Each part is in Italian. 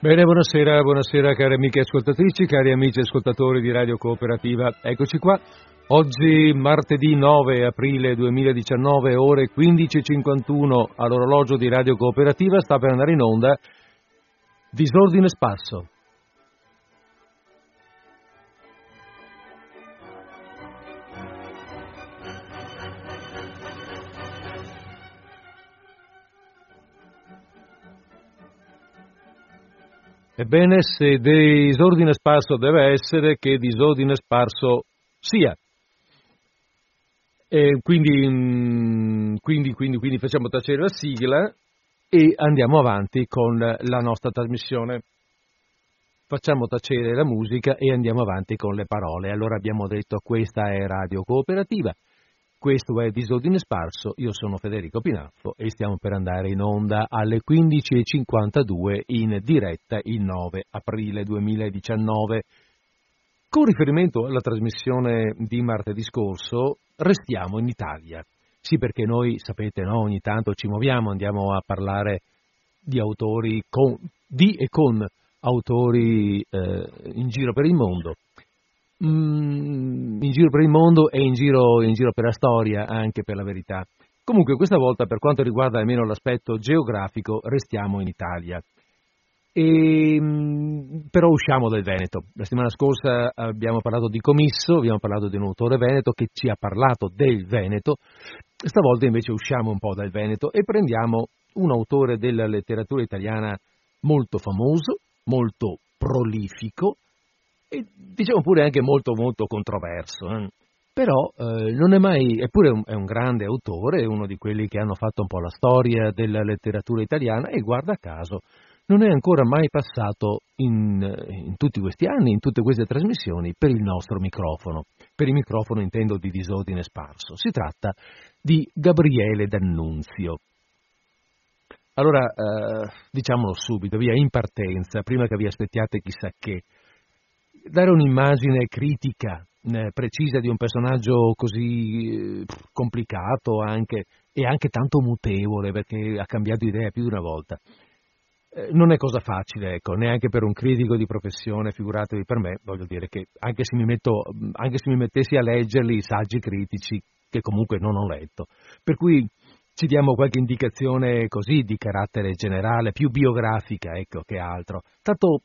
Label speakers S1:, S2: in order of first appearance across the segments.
S1: Bene, buonasera, buonasera cari amiche ascoltatrici, cari amici ascoltatori di Radio Cooperativa. Eccoci qua. Oggi martedì 9 aprile 2019, ore 15.51 all'orologio di Radio Cooperativa, sta per andare in onda Disordine Sparso. Ebbene, se disordine sparso deve essere, che disordine sparso sia. Quindi, mm, quindi, quindi, quindi facciamo tacere la sigla e andiamo avanti con la nostra trasmissione. Facciamo tacere la musica e andiamo avanti con le parole. Allora abbiamo detto questa è Radio Cooperativa. Questo è Disordine Sparso, io sono Federico Pinaffo e stiamo per andare in onda alle 15.52 in diretta il 9 aprile 2019. Con riferimento alla trasmissione di martedì scorso, restiamo in Italia. Sì, perché noi, sapete, no, ogni tanto ci muoviamo, andiamo a parlare di autori con, di e con autori eh, in giro per il mondo mm, in giro per il mondo e in giro, in giro per la storia, anche per la verità. Comunque questa volta per quanto riguarda almeno l'aspetto geografico restiamo in Italia. E, mm, però usciamo dal Veneto. La settimana scorsa abbiamo parlato di Comisso, abbiamo parlato di un autore veneto che ci ha parlato del Veneto, stavolta invece usciamo un po' dal Veneto e prendiamo un autore della letteratura italiana molto famoso, molto prolifico, e diciamo pure anche molto molto controverso. Eh? Però eh, non è mai, eppure è un, è un, grande autore, uno di quelli che hanno fatto un po' la storia della letteratura italiana e guarda caso non è ancora mai passato in, in tutti questi anni, in tutte queste trasmissioni, per il nostro microfono. Per il microfono intendo di disordine sparso. Si tratta di Gabriele D'Annunzio. Allora, eh, diciamolo subito, via in partenza, prima che vi aspettiate chissà che dare un'immagine critica, eh, precisa di un personaggio così eh, complicato anche, e anche tanto mutevole perché ha cambiato idea più di una volta. Eh, non è cosa facile, ecco, neanche per un critico di professione, figuratevi per me, voglio dire che anche se mi, metto, anche se mi mettessi a leggerli i saggi critici, che comunque non ho letto, per cui ci diamo qualche indicazione così di carattere generale, più biografica, ecco, che altro. Tanto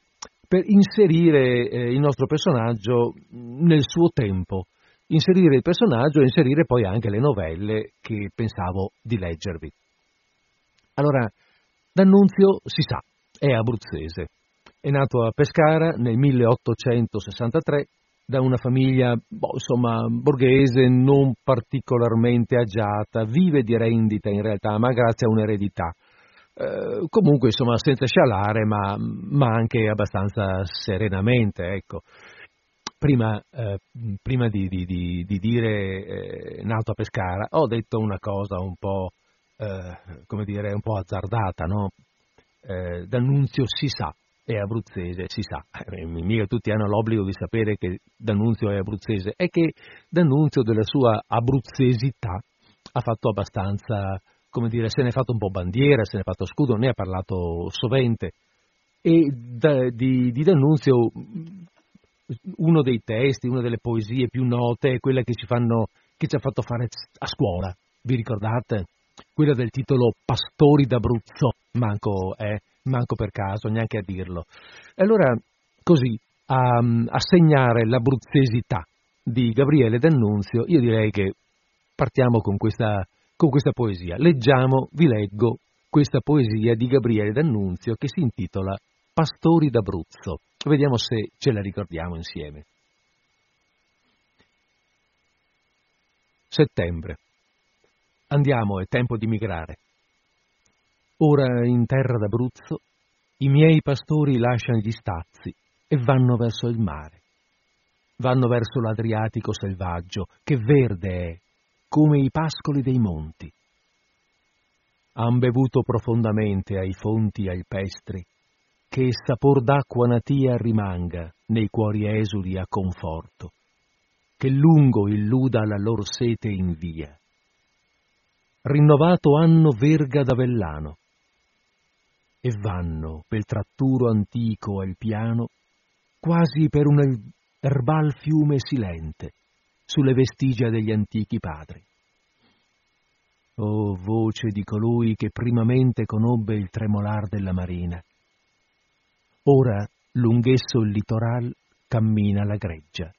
S1: per inserire eh, il nostro personaggio nel suo tempo, inserire il personaggio e inserire poi anche le novelle che pensavo di leggervi. Allora, D'Annunzio si sa, è abruzzese. È nato a Pescara nel 1863 da una famiglia, boh, insomma, borghese non particolarmente agiata, vive di rendita in realtà, ma grazie a un'eredità. Eh, comunque insomma senza scialare ma, ma anche abbastanza serenamente ecco. prima, eh, prima di, di, di, di, dire eh, nato a Pescara ho detto una cosa un po' eh, come dire un po' azzardata no? Eh, D'Annunzio si sa è abruzzese, si sa, mica tutti hanno l'obbligo di sapere che D'Annunzio è abruzzese, è che D'Annunzio della sua abruzzesità ha fatto abbastanza come dire, se ne è fatto un po' bandiera, se ne è fatto scudo, ne ha parlato sovente. E da, di, di D'Annunzio uno dei testi, una delle poesie più note è quella che ci, fanno, che ci ha fatto fare a scuola, vi ricordate? Quella del titolo Pastori d'Abruzzo, manco, eh, manco per caso, neanche a dirlo. E allora, così, a, a segnare l'abruzzesità di Gabriele D'Annunzio, io direi che partiamo con questa con questa poesia. Leggiamo, vi leggo, questa poesia di Gabriele D'Annunzio che si intitola Pastori d'Abruzzo. Vediamo se ce la ricordiamo insieme. Settembre. Andiamo, è tempo di migrare. Ora in terra d'Abruzzo i miei pastori lasciano gli stazzi e vanno verso il mare. Vanno verso l'Adriatico selvaggio, che verde è come i pascoli dei monti. Han bevuto profondamente ai fonti alpestri, che sapor d'acqua natia rimanga nei cuori esuli a conforto, che lungo illuda la lor sete in via. Rinnovato anno verga d'Avellano.
S2: e vanno pel tratturo antico il piano, quasi per un erbal fiume silente, sulle vestigia degli antichi padri. Oh voce di colui che primamente conobbe il tremolar della marina. Ora lunghesso il litoral cammina la greggia.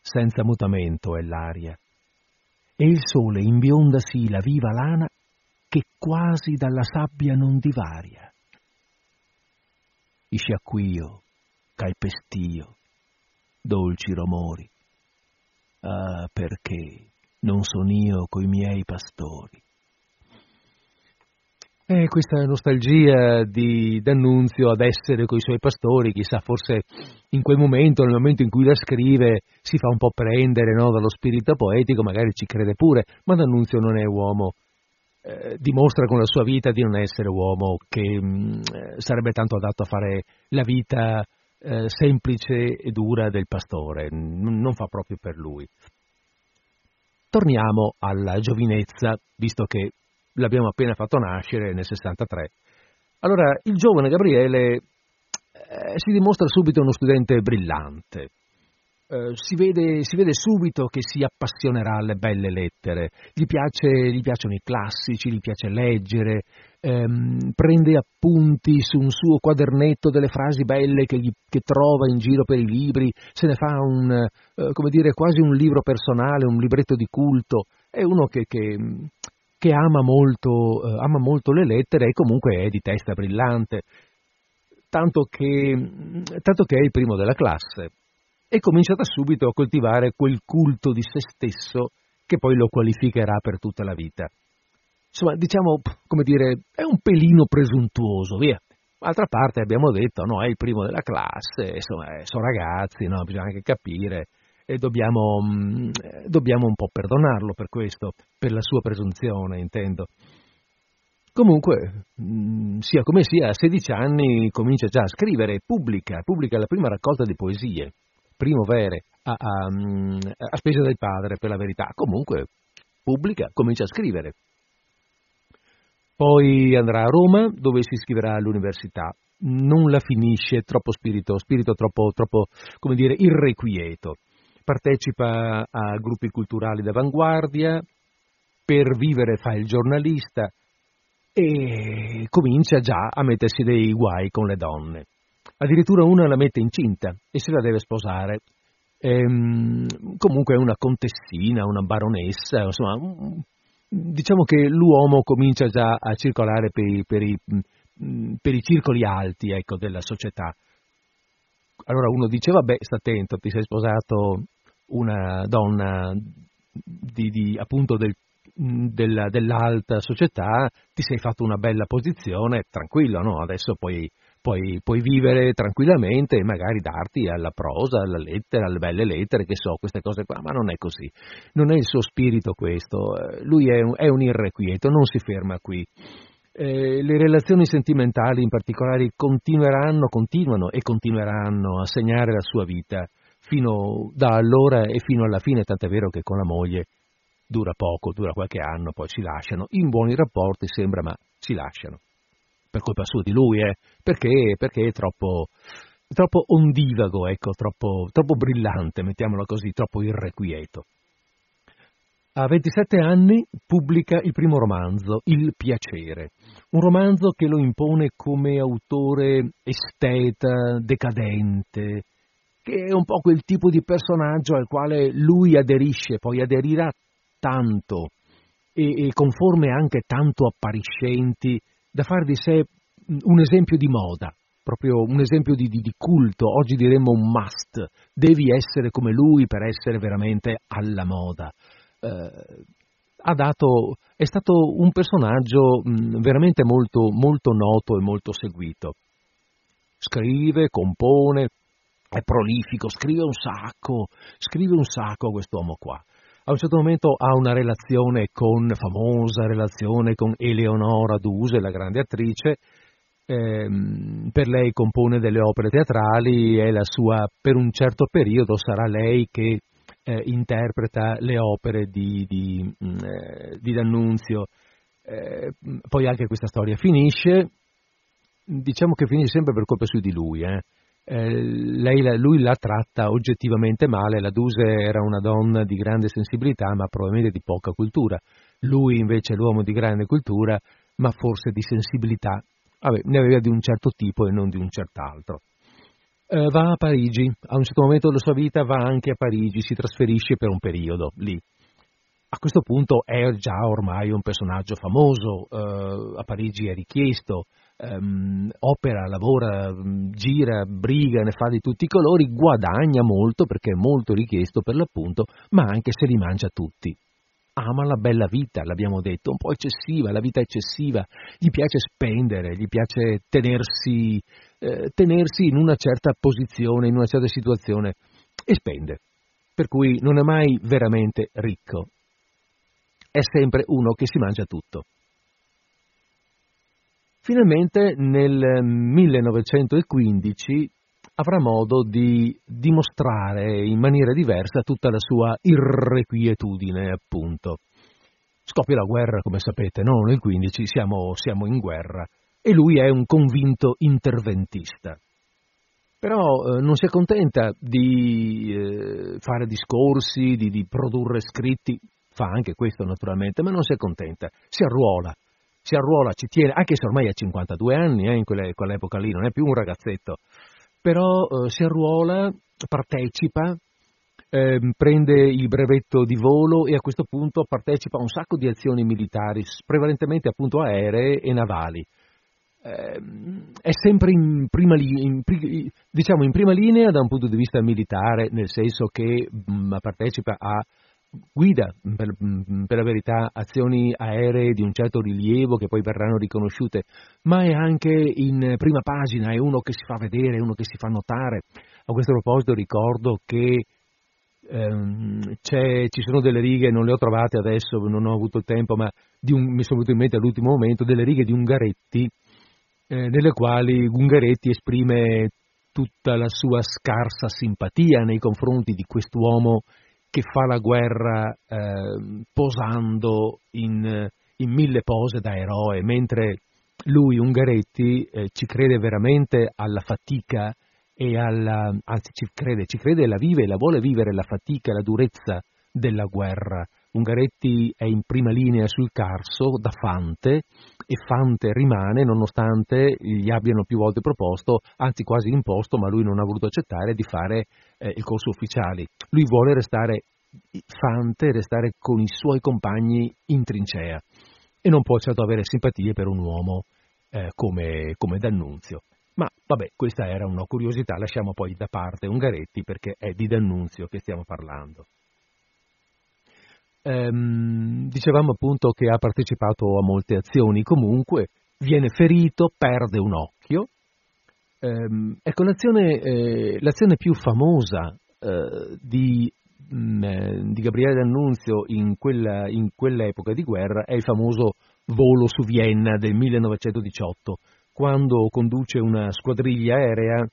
S2: Senza mutamento è l'aria, e il sole imbionda sì la viva lana che quasi dalla sabbia non divaria. I sciacquio, calpestio, dolci romori. Ah, perché non son io coi miei pastori?
S1: E questa nostalgia di D'Annunzio ad essere coi suoi pastori, chissà, forse in quel momento, nel momento in cui la scrive, si fa un po' prendere no, dallo spirito poetico, magari ci crede pure, ma D'Annunzio non è uomo, eh, dimostra con la sua vita di non essere uomo che mh, mm, sarebbe tanto adatto a fare la vita eh, semplice e dura del pastore, non fa proprio per lui. Torniamo alla giovinezza, visto che l'abbiamo appena fatto nascere nel 63. Allora, il giovane Gabriele eh, si dimostra subito uno studente brillante. Eh, si, vede, si, vede, subito che si appassionerà alle belle lettere, gli, piace, gli piacciono i classici, gli piace leggere, ehm, prende appunti su un suo quadernetto delle frasi belle che, gli, che trova in giro per i libri, se ne fa un, eh, come dire, quasi un libro personale, un libretto di culto, è uno che, che che ama molto, eh, ama molto le lettere e comunque è di testa brillante, tanto che, tanto che è il primo della classe e comincia da subito a coltivare quel culto di se stesso che poi lo qualificherà per tutta la vita. Insomma, diciamo, come dire, è un pelino presuntuoso, via. D'altra parte abbiamo detto, no, è il primo della classe, insomma, sono ragazzi, no, bisogna anche capire e dobbiamo, mm, dobbiamo un po' perdonarlo per questo, per la sua presunzione, intendo. Comunque, mm, sia come sia, a 16 anni comincia già a scrivere, pubblica, pubblica la prima raccolta di poesie, primo vere, a, a, mm, a spese del padre per la verità. Comunque, pubblica, comincia a scrivere. Poi andrà a Roma, dove si iscriverà all'università. Non la finisce, troppo spirito, spirito troppo, troppo come dire, irrequieto partecipa a gruppi culturali d'avanguardia, per vivere fa il giornalista e comincia già a mettersi dei guai con le donne. Addirittura una la mette incinta e se la deve sposare. Ehm, comunque è una contessina, una baronessa, insomma, diciamo che l'uomo comincia già a circolare per i, per i, per i circoli alti ecco, della società. Allora uno dice, vabbè, sta attento, ti sei sposato una donna di, di, appunto del, della, dell'alta società, ti sei fatto una bella posizione, tranquillo, no? adesso puoi, puoi, puoi, vivere tranquillamente e magari darti alla prosa, alla lettera, alle belle lettere, che so, queste cose qua, ma non è così, non è il suo spirito questo, lui è un, è un irrequieto, non si ferma qui. Eh, le relazioni sentimentali in particolare continueranno, continuano e continueranno a segnare la sua vita fino da allora e fino alla fine, tant'è vero che con la moglie dura poco, dura qualche anno, poi si lasciano. In buoni rapporti sembra, ma si lasciano. Per colpa sua di lui, eh? Perché? Perché è troppo, troppo ondivago, ecco, troppo, troppo brillante, mettiamolo così, troppo irrequieto. A 27 anni pubblica il primo romanzo, Il piacere, un romanzo che lo impone come autore esteta, decadente, che è un po' quel tipo di personaggio al quale lui aderisce, poi aderirà tanto e, e con anche tanto appariscenti da far di sé un esempio di moda, proprio un esempio di, di, di, culto, oggi diremmo un must, devi essere come lui per essere veramente alla moda. Eh, dato, è stato un personaggio mh, veramente molto, molto noto e molto seguito. Scrive, compone, è prolifico, scrive un sacco, scrive un sacco quest'uomo qua. A un certo momento ha una relazione con, famosa relazione con Eleonora Duse, la grande attrice, ehm, per lei compone delle opere teatrali, sua, per un certo periodo sarà lei che eh, interpreta le opere di, di, mm, eh, di D'Annunzio. Eh, poi anche questa storia finisce, diciamo che finisce sempre per colpa su di lui. Eh. Lei, lui la tratta oggettivamente male, la Duse era una donna di grande sensibilità ma probabilmente di poca cultura, lui invece è l'uomo di grande cultura ma forse di sensibilità, Vabbè, ne aveva di un certo tipo e non di un cert'altro. Eh, va a Parigi, a un certo momento della sua vita va anche a Parigi, si trasferisce per un periodo lì. A questo punto è già ormai un personaggio famoso, eh, a Parigi è richiesto, ehm, opera, lavora, gira, briga, ne fa di tutti i colori, guadagna molto perché è molto richiesto per l'appunto, ma anche se li mangia tutti. Ama la bella vita, l'abbiamo detto, un po' eccessiva, la vita eccessiva, gli piace spendere, gli piace tenersi, eh, tenersi in una certa posizione, in una certa situazione e spende. Per cui non è mai veramente ricco, è sempre uno che si mangia tutto. Finalmente nel 1915 avrà modo di dimostrare in maniera diversa tutta la sua irrequietudine, appunto. Scoppia la guerra, come sapete, no? Nel 15 siamo, siamo in guerra e lui è un convinto interventista. Però eh, non si accontenta di eh, fare discorsi, di, di produrre scritti, fa anche questo naturalmente, ma non si accontenta, si arruola si arruola, ci tiene, anche se ormai ha 52 anni, eh, in quelle, quell'epoca lì, non è più un ragazzetto, però eh, si arruola, partecipa, eh, prende il brevetto di volo e a questo punto partecipa a un sacco di azioni militari, prevalentemente appunto aeree e navali. Eh, è sempre in prima, in, diciamo in prima linea da un punto di vista militare, nel senso che mh, partecipa a guida per, per, la verità azioni aeree di un certo rilievo che poi verranno riconosciute, ma è anche in prima pagina, è uno che si fa vedere, è uno che si fa notare. A questo proposito ricordo che ehm, ci sono delle righe, non le ho trovate adesso, non ho avuto il tempo, ma un, mi sono venute in mente all'ultimo momento, delle righe di Ungaretti, eh, nelle quali Ungaretti esprime tutta la sua scarsa simpatia nei confronti di quest'uomo che fa la guerra eh, posando in, in, mille pose da eroe, mentre lui, Ungaretti, eh, ci crede veramente alla fatica e alla, anzi ci crede, ci crede e la vive e la vuole vivere la fatica e la durezza della guerra. Ungaretti è in prima linea sul Carso da Fante e Fante rimane nonostante gli abbiano più volte proposto, anzi quasi imposto, ma lui non ha voluto accettare di fare eh, il corso ufficiali. Lui vuole restare Fante, restare con i suoi compagni in trincea e non può certo avere simpatie per un uomo eh, come, come D'Annunzio. Ma vabbè, questa era una curiosità, lasciamo poi da parte Ungaretti perché è di D'Annunzio che stiamo parlando. Ehm, dicevamo appunto che ha partecipato a molte azioni, comunque viene ferito, perde un occhio. Ehm, ecco, l'azione, eh, l'azione, più famosa eh, di, mh, mm, eh, di, Gabriele D'Annunzio in, quella, in quell'epoca di guerra è il famoso volo su Vienna del 1918, quando conduce una squadriglia aerea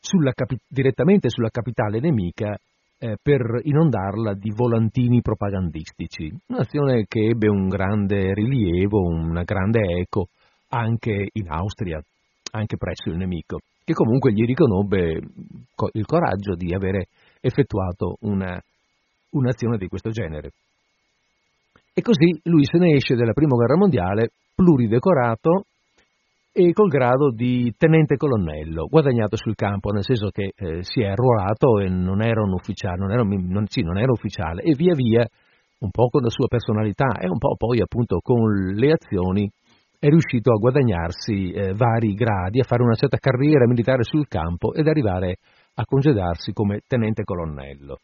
S1: sulla direttamente sulla capitale nemica eh, per inondarla di volantini propagandistici. Un'azione che ebbe un grande rilievo, una grande eco anche in Austria, anche presso il nemico, che comunque gli riconobbe il coraggio di avere effettuato una, un'azione di questo genere. E così lui se ne esce dalla Prima Guerra Mondiale pluridecorato e col grado di tenente colonnello, guadagnato sul campo, nel senso che eh, si è arruolato e non era un ufficiale, non era, non, sì, non era ufficiale, e via via, un po' con la sua personalità e un po' poi appunto con le azioni, è riuscito a guadagnarsi eh, vari gradi, a fare una certa carriera militare sul campo ed arrivare a congedarsi come tenente colonnello.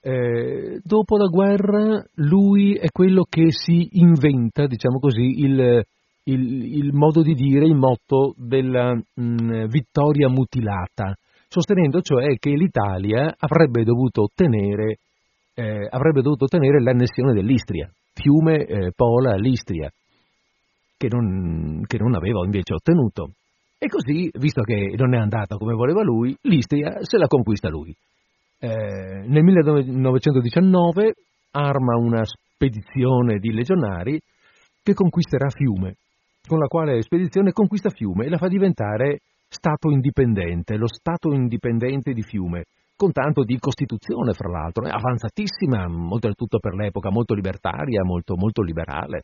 S1: Eh, dopo la guerra lui è quello che si inventa, diciamo così, il, il, il modo di dire, il motto della mh, mm, vittoria mutilata, sostenendo cioè che l'Italia avrebbe dovuto ottenere, eh, avrebbe dovuto ottenere l'annessione dell'Istria, fiume, eh, Pola, l'Istria, che non, che non aveva invece ottenuto. E così, visto che non è andata come voleva lui, l'Istria se la conquista lui. Eh, nel 1919 arma una spedizione di legionari che conquisterà Fiume con la quale spedizione conquista Fiume e la fa diventare Stato indipendente, lo Stato indipendente di Fiume, con tanto di Costituzione, fra l'altro, avanzatissima, oltretutto per l'epoca, molto libertaria, molto, molto liberale.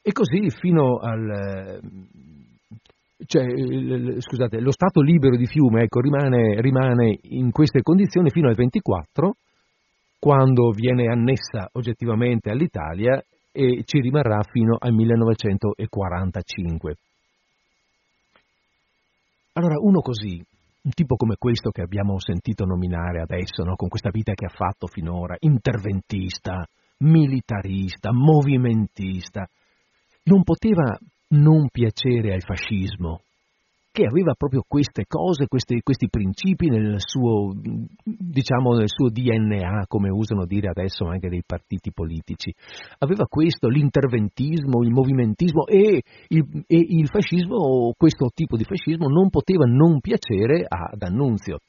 S1: E così fino al... Cioè, scusate, lo Stato libero di Fiume ecco, rimane, rimane in queste condizioni fino al 24, quando viene annessa oggettivamente all'Italia e ci rimarrà fino al 1945. Allora, uno così, un tipo come questo che abbiamo sentito nominare adesso, no? con questa vita che ha fatto finora, interventista, militarista, movimentista, non poteva non piacere al fascismo, che aveva proprio queste cose, questi, questi principi nel suo, diciamo, nel suo DNA, come usano dire adesso anche dei partiti politici. Aveva questo, l'interventismo, il movimentismo e il, e il fascismo, questo tipo di fascismo, non poteva non piacere ad Annunzio.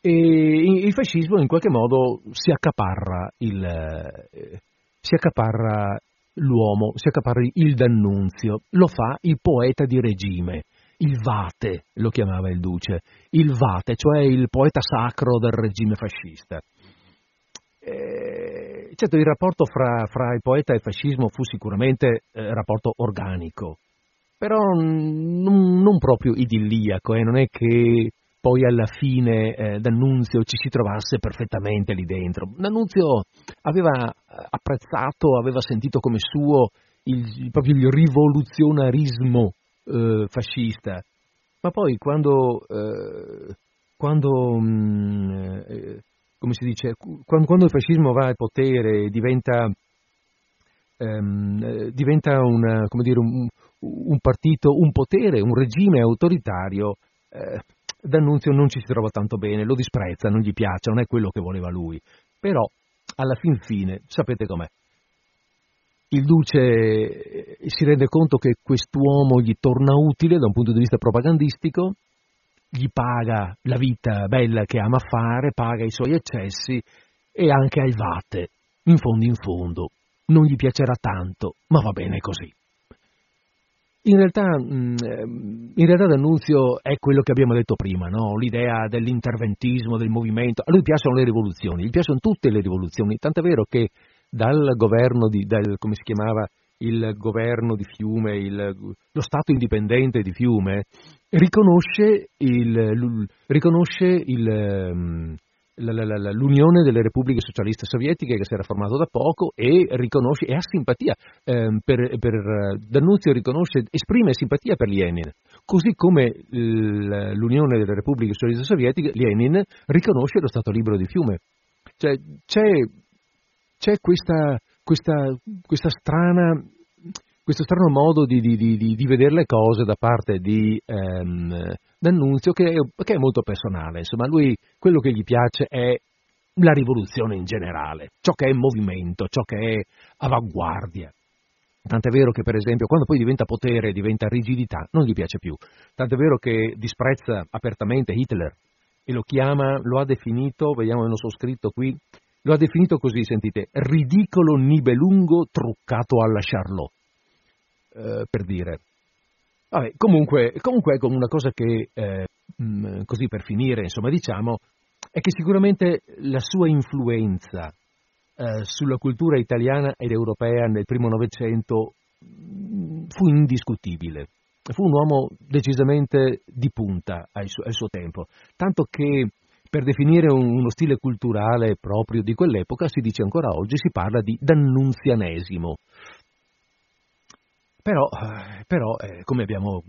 S1: E il fascismo in qualche modo si accaparra, il, eh, si accaparra l'uomo, si accaparra il D'Annunzio, lo fa il poeta di regime il Vate, lo chiamava il Duce, il Vate, cioè il poeta sacro del regime fascista. Eh, certo, il rapporto fra, fra, il poeta e il fascismo fu sicuramente eh, rapporto organico, però non, non proprio idilliaco, eh, non è che poi alla fine eh, D'Annunzio ci si trovasse perfettamente lì dentro. D'Annunzio aveva apprezzato, aveva sentito come suo il, proprio il rivoluzionarismo eh, fascista, ma poi quando, eh, quando mh, mm, eh, come si dice, quando, quando, il fascismo va al potere diventa, ehm, eh, diventa una, dire, un, un, partito, un potere, un regime autoritario, eh, D'Annunzio non ci si trova tanto bene, lo disprezza, non gli piace, non è quello che voleva lui, però alla fin fine sapete com'è il duce eh, si rende conto che quest'uomo gli torna utile da un punto di vista propagandistico, gli paga la vita bella che ama fare, paga i suoi eccessi e anche al vate, in fondo in fondo. Non gli piacerà tanto, ma va bene così. In realtà, mm, ehm, in realtà D'Annunzio è quello che abbiamo detto prima, no? l'idea dell'interventismo, del movimento. A lui piacciono le rivoluzioni, gli piacciono tutte le rivoluzioni, tant'è vero che dal governo di, dal, come si chiamava, il governo di Fiume, il, lo Stato indipendente di Fiume, riconosce, il, riconosce il, ehm, l'Unione delle Repubbliche Socialiste Sovietiche che si era formato da poco e riconosce e ha simpatia eh, per, per, D'Annunzio riconosce, esprime simpatia per Lenin, così come l'Unione delle Repubbliche Socialiste Sovietiche, Lenin riconosce lo Stato libero di Fiume. Cioè, c'è c'è questa, questa, questa strana, questo strano modo di, di, di, di, vedere le cose da parte di ehm, D'Annunzio che è, che è molto personale. Insomma, lui quello che gli piace è la rivoluzione in generale, ciò che è movimento, ciò che è avanguardia. Tant'è vero che, per esempio, quando poi diventa potere, diventa rigidità, non gli piace più. Tant'è vero che disprezza apertamente Hitler e lo chiama, lo ha definito, vediamo il nostro scritto qui, lo ha definito così, sentite, ridicolo nibelungo truccato alla Charlot, eh, per dire. Vabbè, comunque, comunque una cosa che, eh, mm, così per finire, insomma, diciamo, è che sicuramente la sua influenza eh, sulla cultura italiana ed europea nel primo Novecento mm, fu indiscutibile. Fu un uomo decisamente di punta al suo, al suo tempo, tanto che per definire uno stile culturale proprio di quell'epoca si dice ancora oggi, si parla di d'annunzianesimo. Però, eh, però eh, come, abbiamo,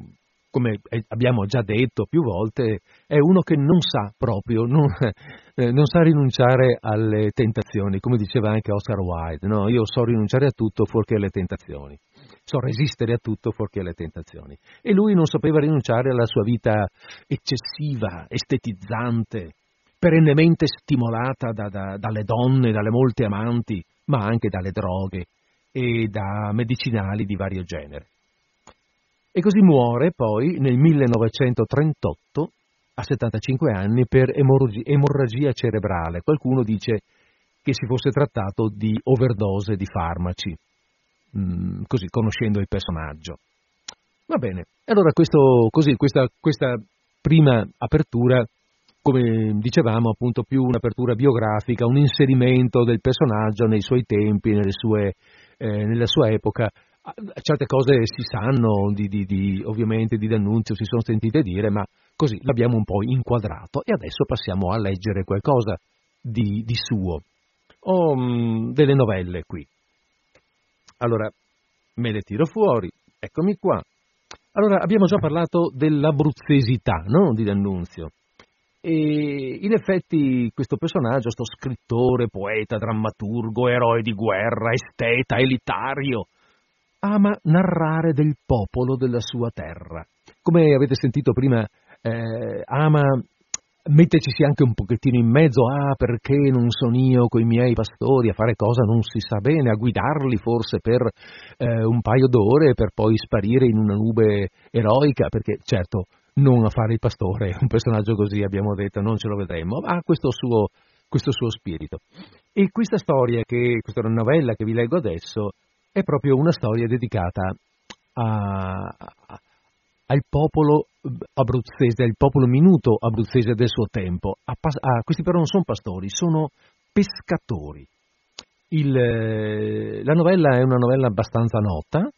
S1: come, abbiamo, già detto più volte, è uno che non sa proprio, non, eh, non sa rinunciare alle tentazioni, come diceva anche Oscar Wilde, no? io so rinunciare a tutto fuorché alle tentazioni so resistere a tutto fuorché alle tentazioni. E lui non sapeva rinunciare alla sua vita eccessiva, estetizzante, perennemente stimolata da, da, dalle donne, dalle molte amanti, ma anche dalle droghe e da medicinali di vario genere. E così muore poi nel 1938 a 75 anni per emorragia cerebrale. Qualcuno dice che si fosse trattato di overdose di farmaci. mm, così conoscendo il personaggio. Va bene, allora questo, così, questa, questa prima apertura, come dicevamo, appunto più un'apertura biografica, un inserimento del personaggio nei suoi tempi, sue, eh, nella sua epoca. Certe cose si sanno, di, di, di, ovviamente di D'Annunzio si sono sentite dire, ma così l'abbiamo un po' inquadrato e adesso passiamo a leggere qualcosa di, di suo. Ho mh, delle novelle qui. Allora, me le tiro fuori, eccomi qua. Allora, abbiamo già parlato dell'abruzzesità no? di D'Annunzio. E in effetti questo personaggio, questo scrittore, poeta, drammaturgo, eroe di guerra, esteta, elitario, ama narrare del popolo della sua terra. Come avete sentito prima, eh, ama metterci anche un pochettino in mezzo, ah perché non sono io con i miei pastori a fare cosa non si sa bene, a guidarli forse per eh, un paio d'ore per poi sparire in una nube eroica, perché certo non a fare il pastore, un personaggio così abbiamo detto non ce lo vedremo, ma ha questo suo, questo suo spirito. E questa storia, che, questa novella che vi leggo adesso, è proprio una storia dedicata a, al popolo abruzzese, al popolo minuto abruzzese del suo tempo. A, a, questi però non sono pastori, sono pescatori. Il, eh, la novella è una novella abbastanza nota,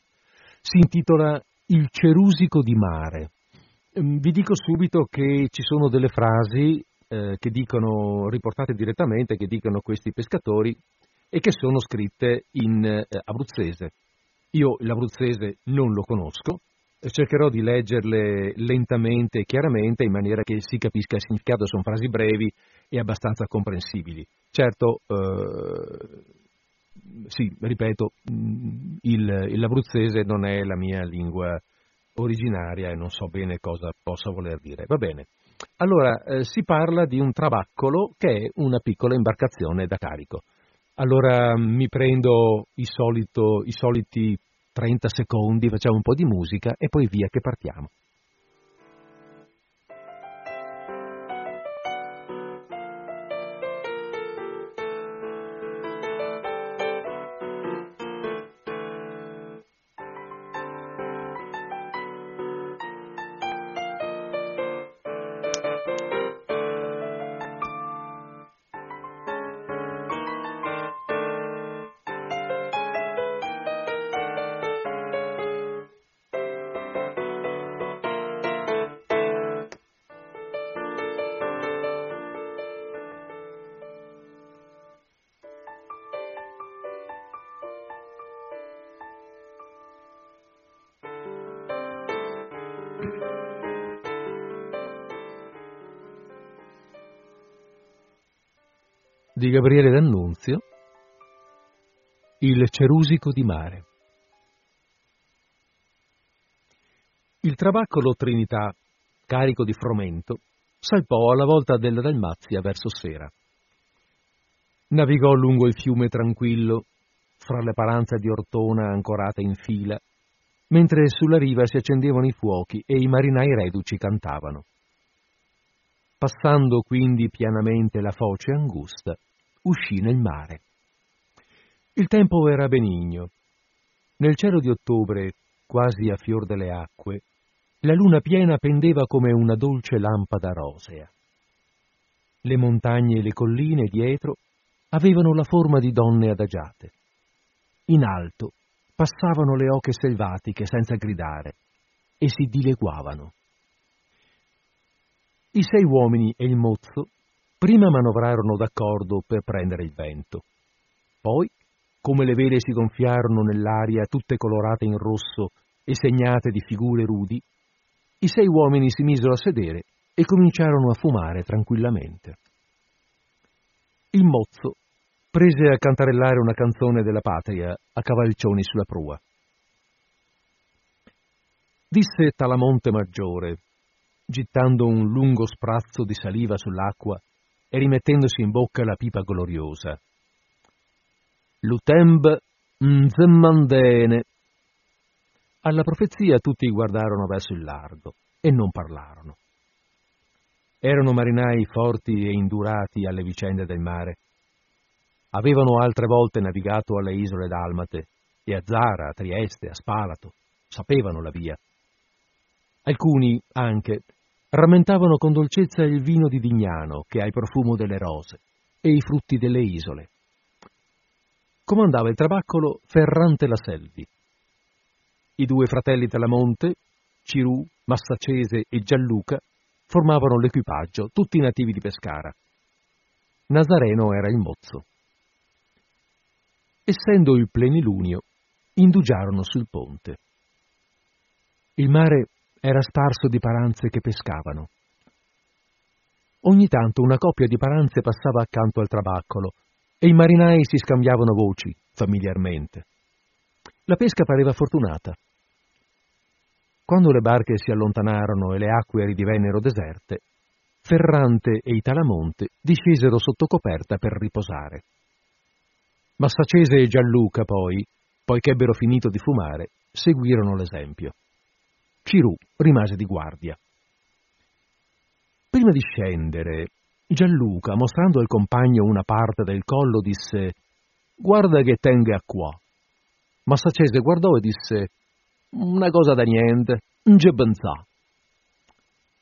S1: si intitola Il cerusico di mare. Mm, vi dico subito che ci sono delle frasi eh, che dicono, riportate direttamente, che dicono questi pescatori e che sono scritte in eh, abruzzese. Io l'abruzzese non lo conosco, cercherò di leggerle lentamente e chiaramente in maniera che si capisca il significato, sono frasi brevi e abbastanza comprensibili. Certo, eh, sì, ripeto, mm, il, l'abruzzese non è la mia lingua originaria e non so bene cosa possa voler dire. Va bene. Allora, eh, si parla di un trabaccolo che è una piccola imbarcazione da carico. Allora mi prendo i, solito, i soliti 30 secondi, facciamo un po' di musica e poi via che partiamo. Di Gabriele D'Annunzio, Il cerusico di mare. Il trabaccolo Trinità, carico di frumento, salpò alla volta della Dalmazia verso sera. Navigò lungo il fiume tranquillo, fra le paranze di Ortona ancorate in fila, mentre sulla riva si accendevano i fuochi e i marinai reduci cantavano. Passando quindi pianamente la foce angusta, uscì nel mare. Il tempo era benigno. Nel cielo di ottobre, quasi a fior delle acque, la luna piena pendeva come una dolce lampada rosea. Le montagne e le colline dietro avevano la forma di donne adagiate. In alto passavano le oche selvatiche senza gridare e si dileguavano. I sei uomini e il mozzo Prima manovrarono d'accordo per prendere il vento. Poi, come le vele si gonfiarono nell'aria tutte colorate in rosso e segnate di figure rudi, i sei uomini si misero a sedere e cominciarono a fumare tranquillamente. Il mozzo prese a cantarellare una canzone della patria a cavalcioni sulla prua. Disse Talamonte Maggiore, gittando un lungo sprazzo di saliva sull'acqua e rimettendosi in bocca la pipa gloriosa. Lutemb Nzemmandene. Alla profezia tutti guardarono verso il largo e non parlarono. Erano marinai forti e indurati alle vicende del mare. Avevano altre volte navigato alle isole dalmate e a Zara, a Trieste, a Spalato, sapevano la via. Alcuni, anche, rammentavano con dolcezza il vino di Dignano, che ha il profumo delle rose, e i frutti delle isole. Comandava il trabaccolo Ferrante la Selvi. I due fratelli Talamonte, Cirù, Massacese e Gianluca, formavano l'equipaggio, tutti nativi di Pescara. Nazareno era il mozzo. Essendo il plenilunio, indugiarono sul ponte. Il mare era sparso di paranze che pescavano. Ogni tanto una coppia di paranze passava accanto al trabaccolo e i marinai si scambiavano voci, familiarmente. La pesca pareva fortunata. Quando le barche si allontanarono e le acque ridivennero deserte, Ferrante e Italamonte discesero sotto coperta per riposare. Massacese e Gianluca poi, poiché ebbero finito di fumare, seguirono l'esempio. Cirù rimase di guardia. Prima di scendere, Gianluca, mostrando al compagno una parte del collo, disse «Guarda che tenga qua». Massacese guardò e disse «Una cosa da niente, un gebenzà».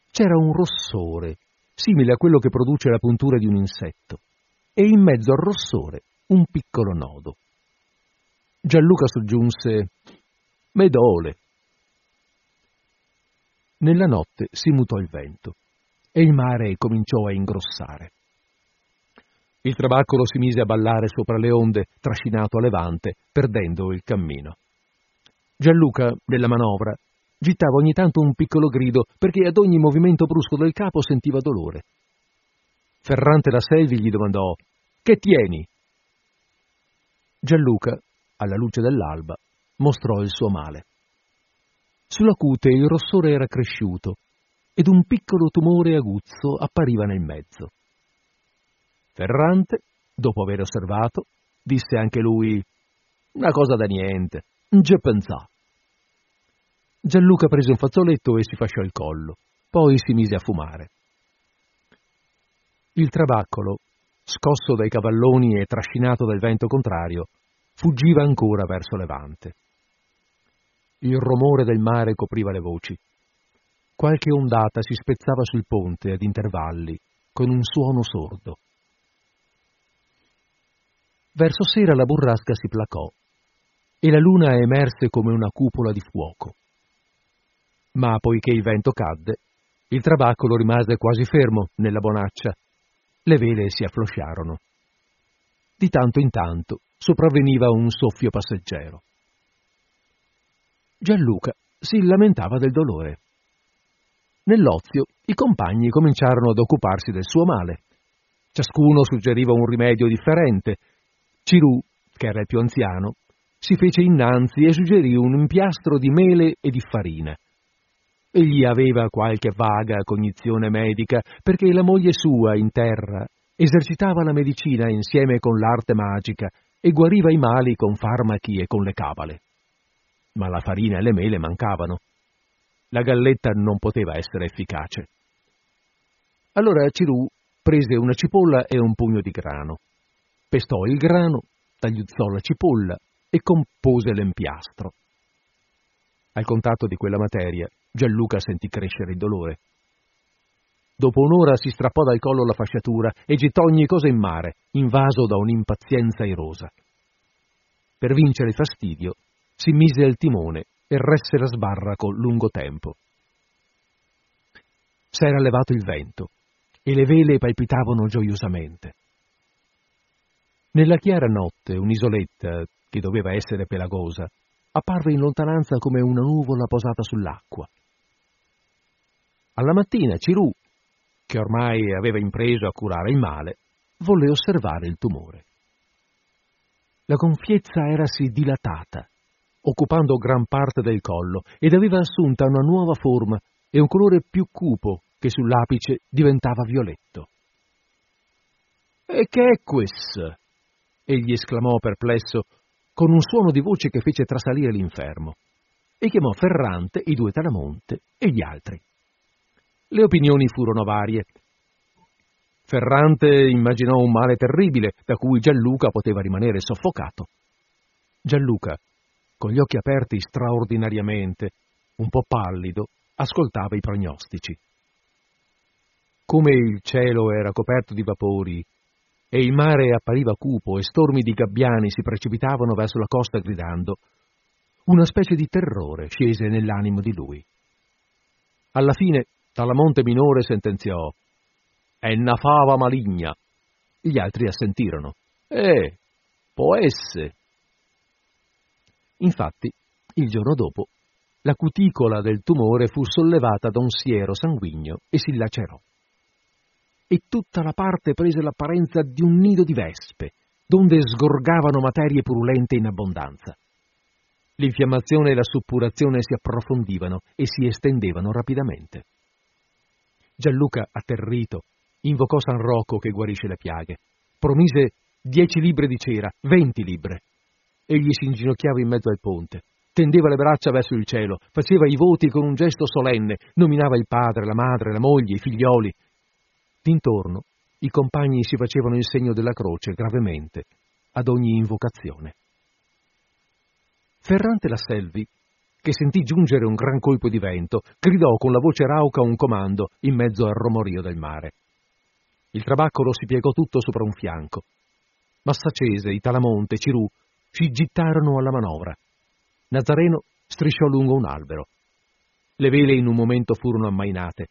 S1: C'era un rossore, simile a quello che produce la puntura di un insetto, e in mezzo al rossore un piccolo nodo. Gianluca soggiunse «Medole». Nella notte si mutò il vento e il mare cominciò a ingrossare. Il trabaccolo si mise a ballare sopra le onde, trascinato a levante, perdendo il cammino. Gianluca, nella manovra, gittava ogni tanto un piccolo grido perché ad ogni movimento brusco del capo sentiva dolore. Ferrante da Selvi gli domandò Che tieni? Gianluca, alla luce dell'alba, mostrò il suo male. Sulla cute il rossore era cresciuto ed un piccolo tumore aguzzo appariva nel mezzo. Ferrante, dopo aver osservato, disse anche lui una cosa da niente, già pensà. Gianluca prese un fazzoletto e si fasciò il collo, poi si mise a fumare. Il trabaccolo, scosso dai cavalloni e trascinato dal vento contrario, fuggiva ancora verso levante. Il rumore del mare copriva le voci. Qualche ondata si spezzava sul ponte ad intervalli, con un suono sordo. Verso sera la burrasca si placò e la luna emerse come una cupola di fuoco. Ma poiché il vento cadde, il trabaccolo rimase quasi fermo nella bonaccia. Le vele si afflosciarono. Di tanto in tanto sopravveniva un soffio passeggero. Gianluca si lamentava del dolore. Nell'ozio i compagni cominciarono ad occuparsi del suo male. Ciascuno suggeriva un rimedio differente. Cirù, che era il più anziano, si fece innanzi e suggerì un impiastro di mele e di farina. Egli aveva qualche vaga cognizione medica perché la moglie sua in terra esercitava la medicina insieme con l'arte magica e guariva i mali con farmachi e con le cabale ma la farina e le mele mancavano. La galletta non poteva essere efficace. Allora Cirù prese una cipolla e un pugno di grano, pestò il grano, tagliuzzò la cipolla e compose l'empiastro. Al contatto di quella materia, Gianluca sentì crescere il dolore. Dopo un'ora si strappò dal collo la fasciatura e gittò ogni cosa in mare, invaso da un'impazienza irosa. Per vincere il fastidio, si mise al timone e resse la sbarra lungo tempo. S'era levato il vento e le vele palpitavano gioiosamente. Nella chiara notte un'isoletta, che doveva essere pelagosa, apparve in lontananza come una nuvola posata sull'acqua. Alla mattina Cirù, che ormai aveva impreso a curare il male, volle osservare il tumore. La gonfiezza erasi dilatata occupando gran parte del collo, ed aveva assunta una nuova forma e un colore più cupo che sull'apice diventava violetto. E che è questo? egli esclamò perplesso, con un suono di voce che fece trasalire l'infermo, e chiamò Ferrante, i due Talamonte e gli altri. Le opinioni furono varie. Ferrante immaginò un male terribile da cui Gianluca poteva rimanere soffocato. Gianluca, con gli occhi aperti straordinariamente, un po' pallido, ascoltava i prognostici. Come il cielo era coperto di vapori e il mare appariva cupo e stormi di gabbiani si precipitavano verso la costa gridando, una specie di terrore scese nell'animo di lui. Alla fine, dalla monte minore sentenziò «È una fava maligna». Gli altri assentirono. «Eh, può essere». Infatti, il giorno dopo, la cuticola del tumore fu sollevata da un siero sanguigno e si lacerò. E tutta la parte prese l'apparenza di un nido di vespe, donde sgorgavano materie purulente in abbondanza. L'infiammazione e la suppurazione si approfondivano e si estendevano rapidamente. Gianluca, atterrito, invocò San Rocco che guarisce le piaghe, promise dieci libbre di cera, venti libbre. Egli si inginocchiava in mezzo al ponte, tendeva le braccia verso il cielo, faceva i voti con un gesto solenne, nominava il padre, la madre, la moglie, i figlioli. D'intorno i compagni si facevano il segno della croce gravemente ad ogni invocazione. Ferrante la Selvi, che sentì giungere un gran colpo di vento, gridò con la voce rauca un comando in mezzo al romorio del mare. Il trabaccolo si piegò tutto sopra un fianco. Massacese, Italamonte, Cirù si gittarono alla manovra. Nazareno strisciò lungo un albero. Le vele in un momento furono ammainate.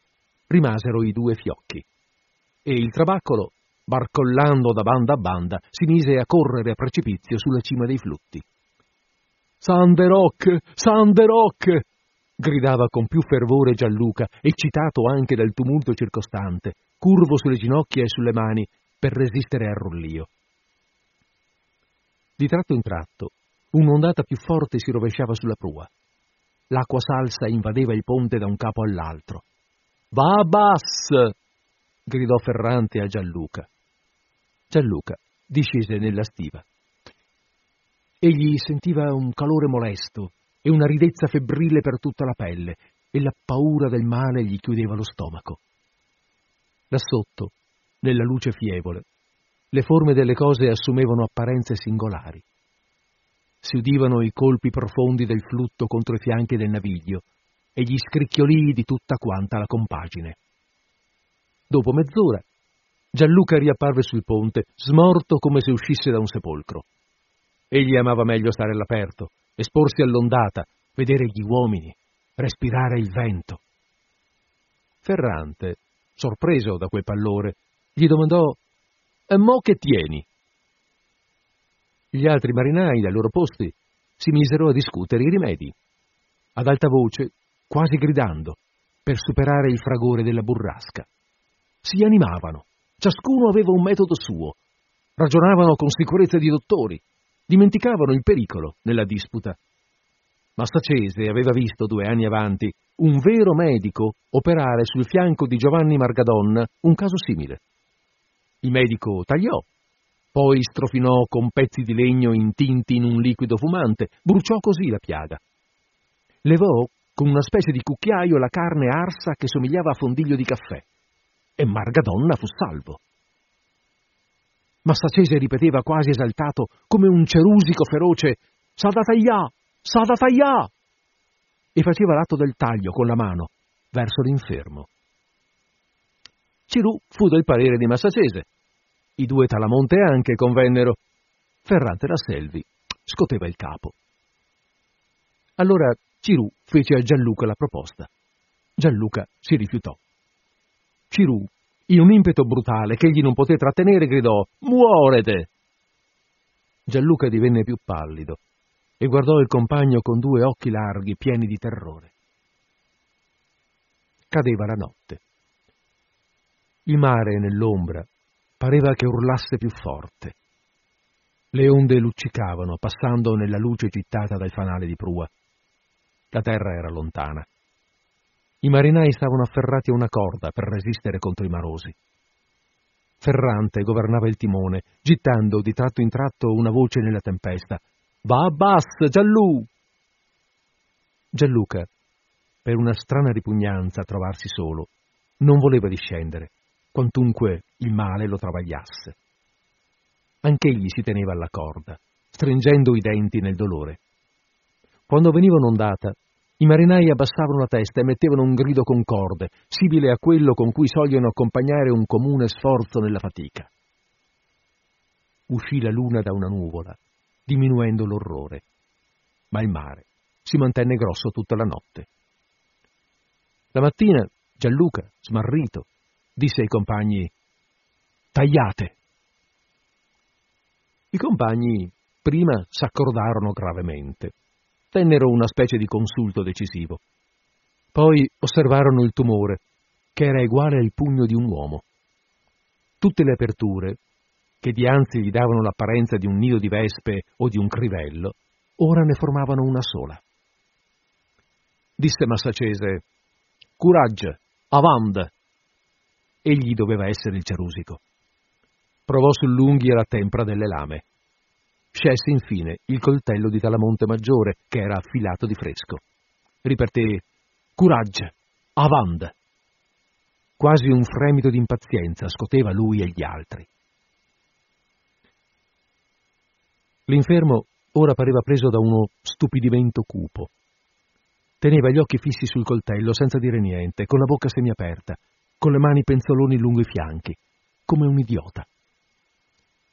S1: Rimasero i due fiocchi. E il trabaccolo, barcollando da banda a banda, si mise a correre a precipizio sulla cima dei flutti. Sanderoc! Sanderoc! gridava con più fervore Gianluca, eccitato anche dal tumulto circostante, curvo sulle ginocchia e sulle mani per resistere al rullio. Di tratto in tratto, un'ondata più forte si rovesciava sulla prua. L'acqua salsa invadeva il ponte da un capo all'altro. Va bass! gridò Ferrante a Gianluca. Gianluca discese nella stiva. Egli sentiva un calore molesto e una ridezza febbrile per tutta la pelle e la paura del male gli chiudeva lo stomaco. Da sotto, nella luce fievole, le forme delle cose assumevano apparenze singolari. Si udivano i colpi profondi del flutto contro i fianchi del naviglio e gli scricchiolii di tutta quanta la compagine. Dopo mezz'ora, Gianluca riapparve sul ponte, smorto come se uscisse da un sepolcro. Egli amava meglio stare all'aperto, esporsi all'ondata, vedere gli uomini, respirare il vento. Ferrante, sorpreso da quel pallore, gli domandò e mo che tieni? Gli altri marinai, dai loro posti, si misero a discutere i rimedi, ad alta voce, quasi gridando, per superare il fragore della burrasca. Si animavano, ciascuno aveva un metodo suo, ragionavano con sicurezza di dottori, dimenticavano il pericolo nella disputa. Massacese aveva visto due anni avanti un vero medico operare sul fianco di Giovanni Margadonna un caso simile. Il medico tagliò, poi strofinò con pezzi di legno intinti in un liquido fumante, bruciò così la piaga. Levò con una specie di cucchiaio la carne arsa che somigliava a fondiglio di caffè. E Margadonna fu salvo. Massacese ripeteva quasi esaltato, come un cerusico feroce, Sadataya! Sadataya! E faceva l'atto del taglio con la mano verso l'infermo. Cirù fu del parere di Massacese. I due Talamonte anche convennero. Ferrante la Selvi scoteva il capo. Allora Cirù fece a Gianluca la proposta. Gianluca si rifiutò. Cirù, in un impeto brutale che egli non poté trattenere, gridò Muorete! Gianluca divenne più pallido e guardò il compagno con due occhi larghi pieni di terrore. Cadeva la notte. Il mare nell'ombra pareva che urlasse più forte. Le onde luccicavano, passando nella luce gittata dal fanale di prua. La terra era lontana. I marinai stavano afferrati a una corda per resistere contro i marosi. Ferrante governava il timone, gittando di tratto in tratto una voce nella tempesta. Va a bass, Giallù! Gianluca, per una strana ripugnanza a trovarsi solo, non voleva discendere quantunque il male lo travagliasse. Anch'egli si teneva alla corda, stringendo i denti nel dolore. Quando veniva un'ondata, i marinai abbassavano la testa e mettevano un grido concorde, simile a quello con cui sogliono accompagnare un comune sforzo nella fatica. Uscì la luna da una nuvola, diminuendo l'orrore, ma il mare si mantenne grosso tutta la notte. La mattina Gianluca, smarrito, disse ai compagni Tagliate! I compagni prima s'accordarono gravemente, tennero una specie di consulto decisivo. Poi osservarono il tumore, che era uguale al pugno di un uomo. Tutte le aperture, che dianzi gli davano l'apparenza di un nido di vespe o di un crivello, ora ne formavano una sola. Disse Massacese, Coraggio, avant! Egli doveva essere il cerusico. Provò sull'unghia la tempra delle lame. Scelse infine il coltello di Talamonte Maggiore, che era affilato di fresco. Ripeté, Coraggio, avant! Quasi un fremito di impazienza scoteva lui e gli altri. L'infermo ora pareva preso da uno stupidimento cupo. Teneva gli occhi fissi sul coltello senza dire niente, con la bocca semiaperta, con le mani penzoloni lungo i fianchi, come un idiota.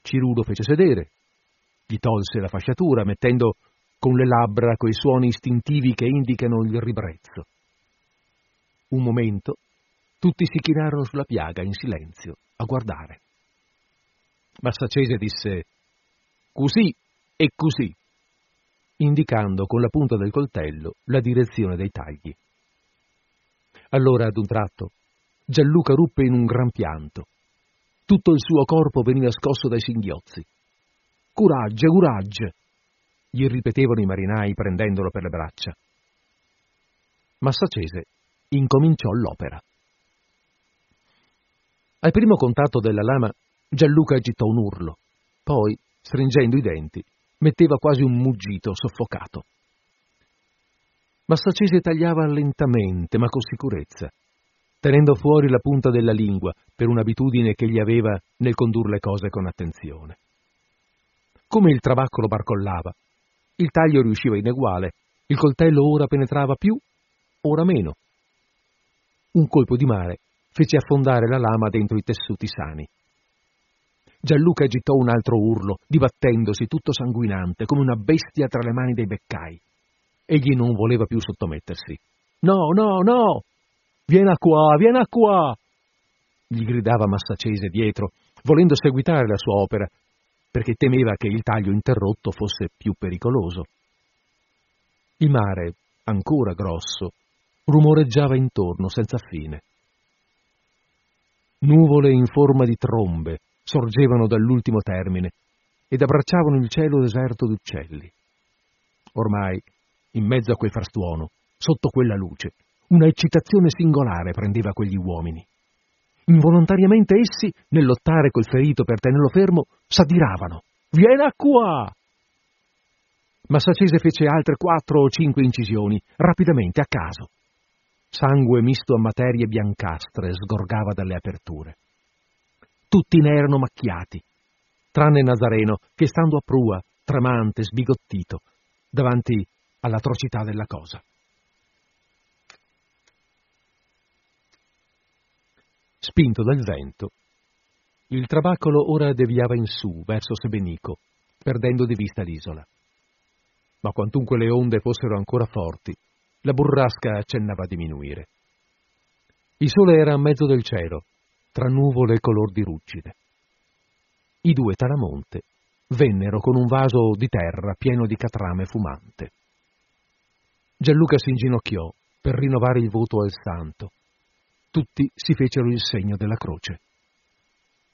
S1: Cirulo fece sedere, gli tolse la fasciatura, mettendo con le labbra quei suoni istintivi che indicano il ribrezzo. Un momento tutti si chinarono sulla piaga in silenzio, a guardare. Massacese disse Così e così, indicando con la punta del coltello la direzione dei tagli. Allora, ad un tratto, Gianluca ruppe in un gran pianto. Tutto il suo corpo veniva scosso dai singhiozzi. Coraggio, coraggio! gli ripetevano i marinai prendendolo per le braccia. Massacese incominciò l'opera. Al primo contatto della lama Gianluca agitò un urlo, poi, stringendo i denti, metteva quasi un muggito soffocato. Massacese tagliava lentamente, ma con sicurezza, tenendo fuori la punta della lingua per un'abitudine che gli aveva nel condurre le cose con attenzione. Come il trabaccolo barcollava, il taglio riusciva ineguale, il coltello ora penetrava più, ora meno. Un colpo di mare fece affondare la lama dentro i tessuti sani. Gianluca agitò un altro urlo, dibattendosi tutto sanguinante, come una bestia tra le mani dei beccai. Egli non voleva più sottomettersi. No, no, no! Vieni qua, vieni qua! gli gridava Massacese dietro, volendo seguitare la sua opera, perché temeva che il taglio interrotto fosse più pericoloso. Il mare, ancora grosso, rumoreggiava intorno senza fine. Nuvole in forma di trombe sorgevano dall'ultimo termine ed abbracciavano il cielo deserto d'uccelli. Ormai, in mezzo a quel frastuono, sotto quella luce, una eccitazione singolare prendeva quegli uomini. Involontariamente essi, nel lottare col ferito per tenerlo fermo, s'addiravano. Vieni qua! Massacese fece altre quattro o cinque incisioni, rapidamente, a caso. Sangue misto a materie biancastre sgorgava dalle aperture tutti ne erano macchiati, tranne Nazareno che stando a prua, tremante, sbigottito, davanti all'atrocità della cosa. Spinto dal vento, il trabaccolo ora deviava in su, verso Sebenico, perdendo di vista l'isola. Ma quantunque le onde fossero ancora forti, la burrasca accennava a diminuire. Il sole era a mezzo del cielo tra nuvole color di ruggine. I due Talamonte vennero con un vaso di terra pieno di catrame fumante. Gianluca si inginocchiò per rinnovare il voto al santo. Tutti si fecero il segno della croce.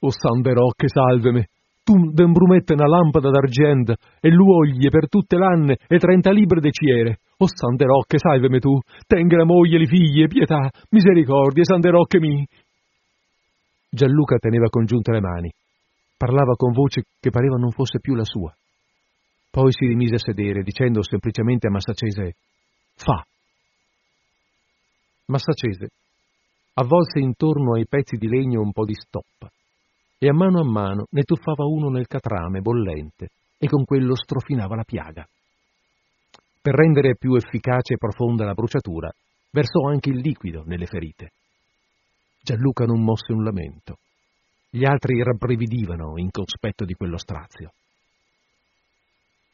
S1: O San Rocche, salveme! Tu d'embrumette una lampada d'argento e l'uoglie per tutte l'anne e trenta libre de ciere. O San Rocche, salveme tu! Tenga la moglie e le figlie, pietà, misericordia, San Rocche mi! Gianluca teneva congiunte le mani. Parlava con voce che pareva non fosse più la sua. Poi si rimise a sedere, dicendo semplicemente a Massacese Fa. Massacese avvolse intorno ai pezzi di legno un po' di stoppa e a mano a mano ne tuffava uno nel catrame bollente e con quello strofinava la piaga. per rendere più efficace e profonda la bruciatura, versò anche il liquido nelle ferite. Gianluca non mosse un lamento. Gli altri rabbrividivano in cospetto di quello strazio.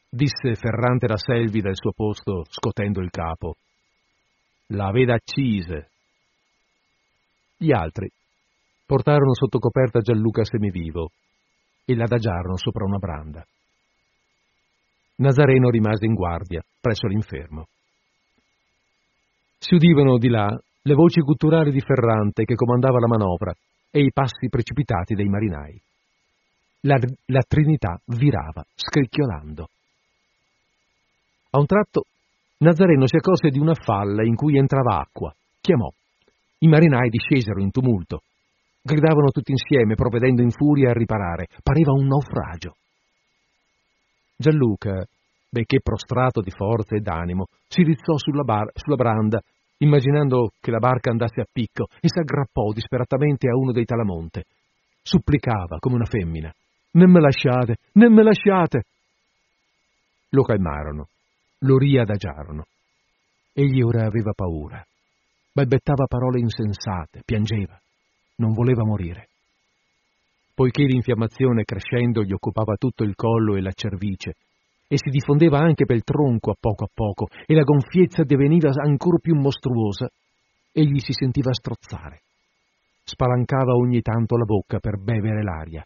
S1: Disse Ferrante da Selvi dal suo posto, scotendo il capo. La veda accise. Gli altri portarono sotto coperta Gianluca semivivo e l'adagiarono sopra una branda. Nazareno rimase in guardia presso l'infermo. Si udivano di là le voci gutturali di Ferrante che comandava la manovra e i passi precipitati dei marinai. La, la Trinità virava, scricchiolando. A un tratto Nazareno si accorse di una falla in cui entrava acqua. Chiamò. I marinai discesero in tumulto. Gridavano tutti insieme, provvedendo in furia a riparare. Pareva un naufragio. Gianluca, benché prostrato di forza e d'animo, si rizzò sulla, bar- sulla branda, immaginando che la barca andasse a picco, e s'aggrappò disperatamente a uno dei talamonte. Supplicava come una femmina. Non me lasciate, non me lasciate! Lo calmarono, lo riadagiarono. Egli ora aveva paura. Balbettava parole insensate, piangeva non voleva morire. Poiché l'infiammazione crescendo gli occupava tutto il collo e la cervice, e si diffondeva anche per il tronco a poco a poco, e la gonfiezza diveniva ancora più mostruosa, egli si sentiva strozzare. Spalancava ogni tanto la bocca per bevere l'aria.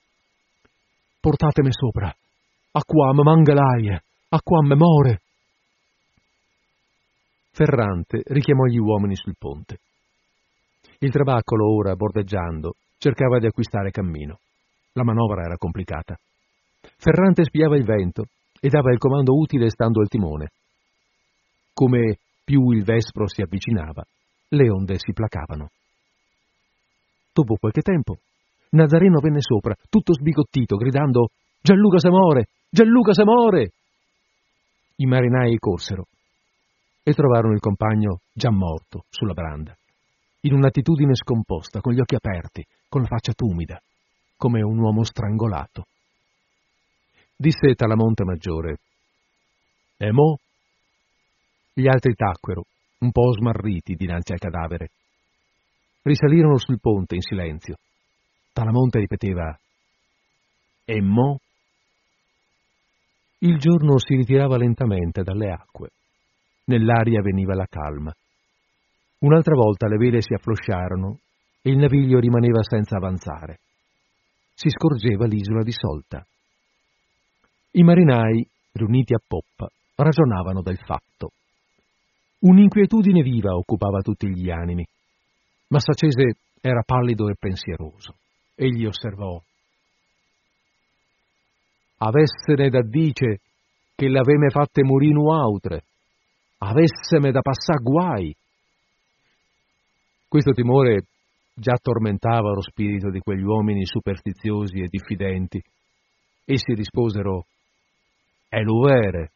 S1: Portatemi sopra, a qua mi manca l'aria, a qua mi more. Ferrante richiamò gli uomini sul ponte. Il trabaccolo, ora bordeggiando, cercava di acquistare cammino. La manovra era complicata. Ferrante spiava il vento e dava il comando utile stando al timone. Come più il vespro si avvicinava, le onde si placavano. Dopo qualche tempo, Nazareno venne sopra, tutto sbigottito, gridando Gianluca Samore! Gianluca Samore! I marinai corsero e trovarono il compagno già morto sulla branda in un'attitudine scomposta, con gli occhi aperti, con la faccia tumida, come un uomo strangolato. Disse Talamonte Maggiore, E mo? Gli altri tacquero, un po' smarriti dinanzi al cadavere. Risalirono sul ponte in silenzio. Talamonte ripeteva, E mo? Il giorno si ritirava lentamente dalle acque. Nell'aria veniva la calma. Un'altra volta le vele si afflosciarono e il naviglio rimaneva senza avanzare. Si scorgeva l'isola di Solta. I marinai, riuniti a poppa, ragionavano del fatto. Un'inquietudine viva occupava tutti gli animi. Massacese era pallido e pensieroso. Egli osservò. Avessene da dice che l'aveme fatte morinu autre, avesseme da passà guai, questo timore già tormentava lo spirito di quegli uomini superstiziosi e diffidenti. Essi risposero, è l'uvere.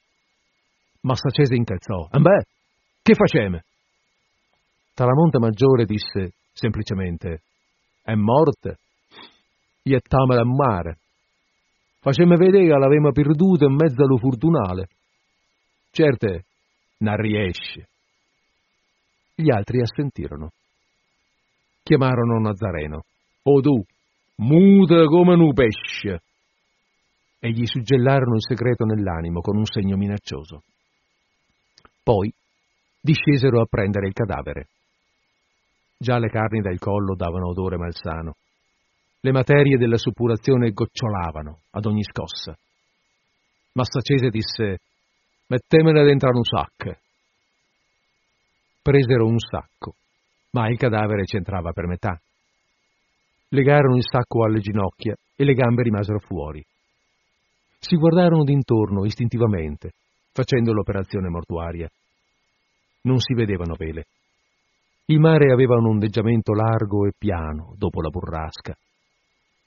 S1: Ma Sacese incalzò, e beh, che faceme? Talamonte Maggiore disse semplicemente, è morte, iettamela a mare. Facemme vedere che l'avemo perduta in mezzo allo fortunale. Certe, non riesce. Gli altri assentirono chiamarono Nazareno. O tu, muta come un pesce! E gli suggellarono il segreto nell'animo con un segno minaccioso. Poi discesero a prendere il cadavere. Già le carni dal collo davano odore malsano. Le materie della suppurazione gocciolavano ad ogni scossa. Massacese disse: Mettemene dentro un sacco. Presero un sacco ma il cadavere c'entrava per metà. Legarono il sacco alle ginocchia e le gambe rimasero fuori. Si guardarono d'intorno istintivamente, facendo l'operazione mortuaria. Non si vedevano vele. Il mare aveva un ondeggiamento largo e piano dopo la burrasca.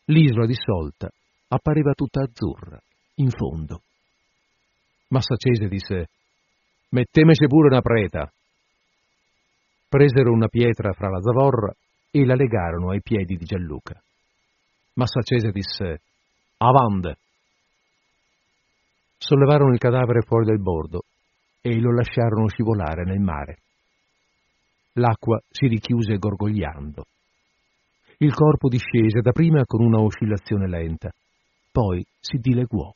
S1: L'isola dissolta appareva tutta azzurra, in fondo. Massacese disse: Mettemeci pure una preta presero una pietra fra la zavorra e la legarono ai piedi di Gianluca. Massacese disse Avande. Sollevarono il cadavere fuori del bordo e lo lasciarono scivolare nel mare. L'acqua si richiuse gorgogliando. Il corpo discese dapprima con una oscillazione lenta, poi si dileguò.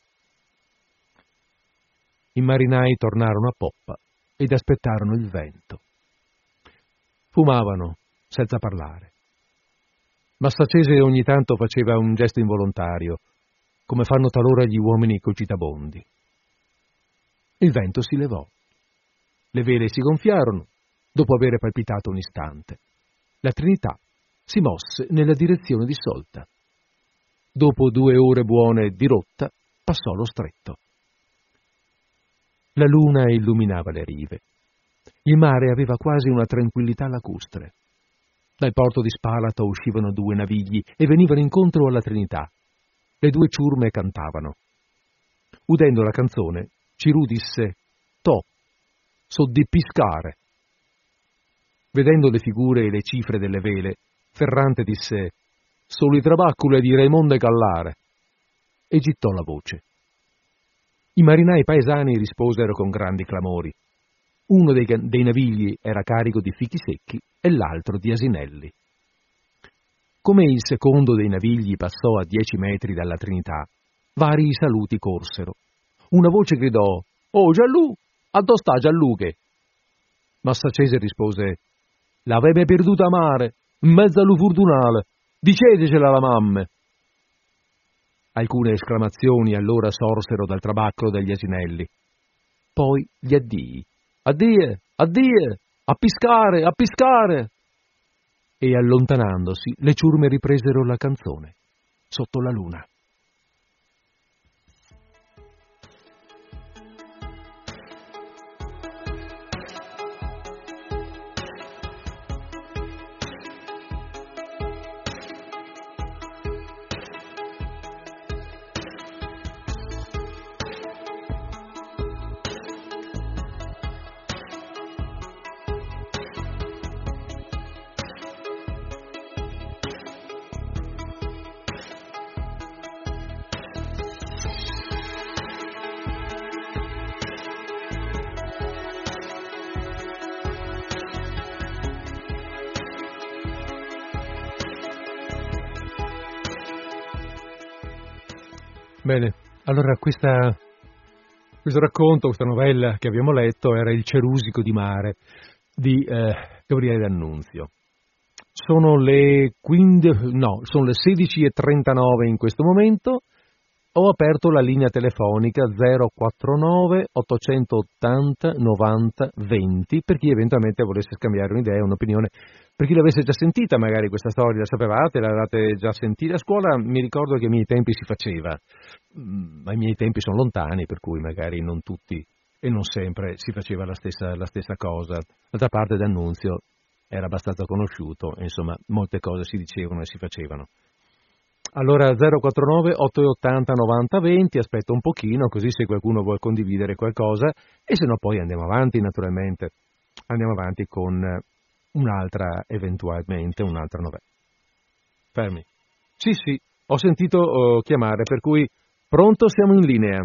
S1: I marinai tornarono a poppa ed aspettarono il vento. Fumavano senza parlare. Massacese ogni tanto faceva un gesto involontario, come fanno talora gli uomini cogitabondi. Il vento si levò. Le vele si gonfiarono, dopo aver palpitato un istante. La Trinità si mosse nella direzione di Solta. Dopo due ore buone di rotta, passò lo stretto. La luna illuminava le rive. Il mare aveva quasi una tranquillità lacustre. Dal porto di Spalato uscivano due navigli e venivano incontro alla Trinità. Le due ciurme cantavano. Udendo la canzone, Cirù disse To, so di piscare. Vedendo le figure e le cifre delle vele, Ferrante disse Soli trabaccule di Raimonde Callare e gittò la voce. I marinai paesani risposero con grandi clamori. Uno dei, dei navigli era carico di fichi secchi e l'altro di asinelli. Come il secondo dei navigli passò a dieci metri dalla Trinità, vari saluti corsero. Una voce gridò «Oh Giallù! Addo sta Giallughe?» Massacese rispose «L'avete perduta a mare, in mezzo allo furdunale, dicetecela la mamme!» Alcune esclamazioni allora sorsero dal trabacco degli asinelli. Poi gli addii. Addie, addie, a piscare, a piscare! E allontanandosi, le ciurme ripresero la canzone, sotto la luna. Bene, allora questa, questo racconto, questa novella che abbiamo letto era Il Cerusico di mare di eh, Gabriele D'Annunzio. Sono le, 15, no, sono le 16.39 in questo momento ho aperto la linea telefonica 049 880 90 20 per chi eventualmente volesse scambiare un'idea, un'opinione, per chi l'avesse già sentita magari questa storia, la sapevate, l'avete già sentita a scuola, mi ricordo che ai miei tempi si faceva, ma i miei tempi sono lontani per cui magari non tutti e non sempre si faceva la stessa, la stessa cosa. D'altra parte D'Annunzio era abbastanza conosciuto, insomma molte cose si dicevano e si facevano. Allora 049 880 90 20, aspetto un pochino così se qualcuno vuole condividere qualcosa e se no poi andiamo avanti naturalmente, andiamo avanti con un'altra eventualmente, un'altra novella. Fermi. Sì, sì, ho sentito uh, chiamare per cui pronto siamo in linea.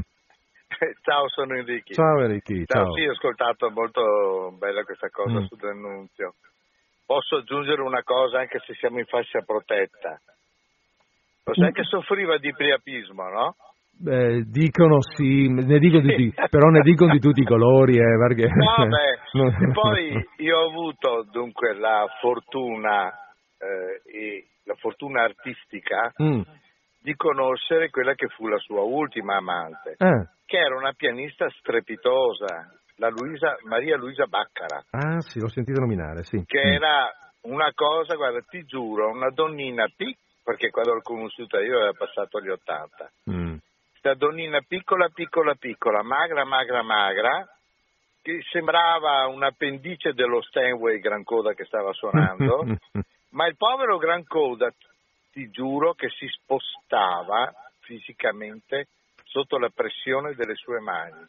S3: Ciao, sono Enrico.
S1: Ciao Enrico.
S3: Ciao,
S1: ciao.
S3: sì, ho ascoltato molto bella questa cosa mm. su D'Annunzio. Posso aggiungere una cosa anche se siamo in fascia protetta. Lo sai che soffriva di priapismo, no?
S1: Beh, dicono sì, ne dicono di, però ne dicono di tutti i colori. Eh, perché...
S3: No, beh, poi io ho avuto dunque la fortuna, eh, la fortuna artistica mm. di conoscere quella che fu la sua ultima amante,
S1: ah.
S3: che era una pianista strepitosa, la Luisa, Maria Luisa Baccara.
S1: Ah sì, l'ho sentito nominare, sì.
S3: Che mm. era una cosa, guarda, ti giuro, una donnina piccola perché quando l'ho conosciuta io aveva passato gli 80.
S1: Mm.
S3: Questa donnina piccola, piccola, piccola, magra, magra, magra, che sembrava un appendice dello Stanway Gran Coda che stava suonando, ma il povero Gran Coda, ti giuro, che si spostava fisicamente sotto la pressione delle sue mani.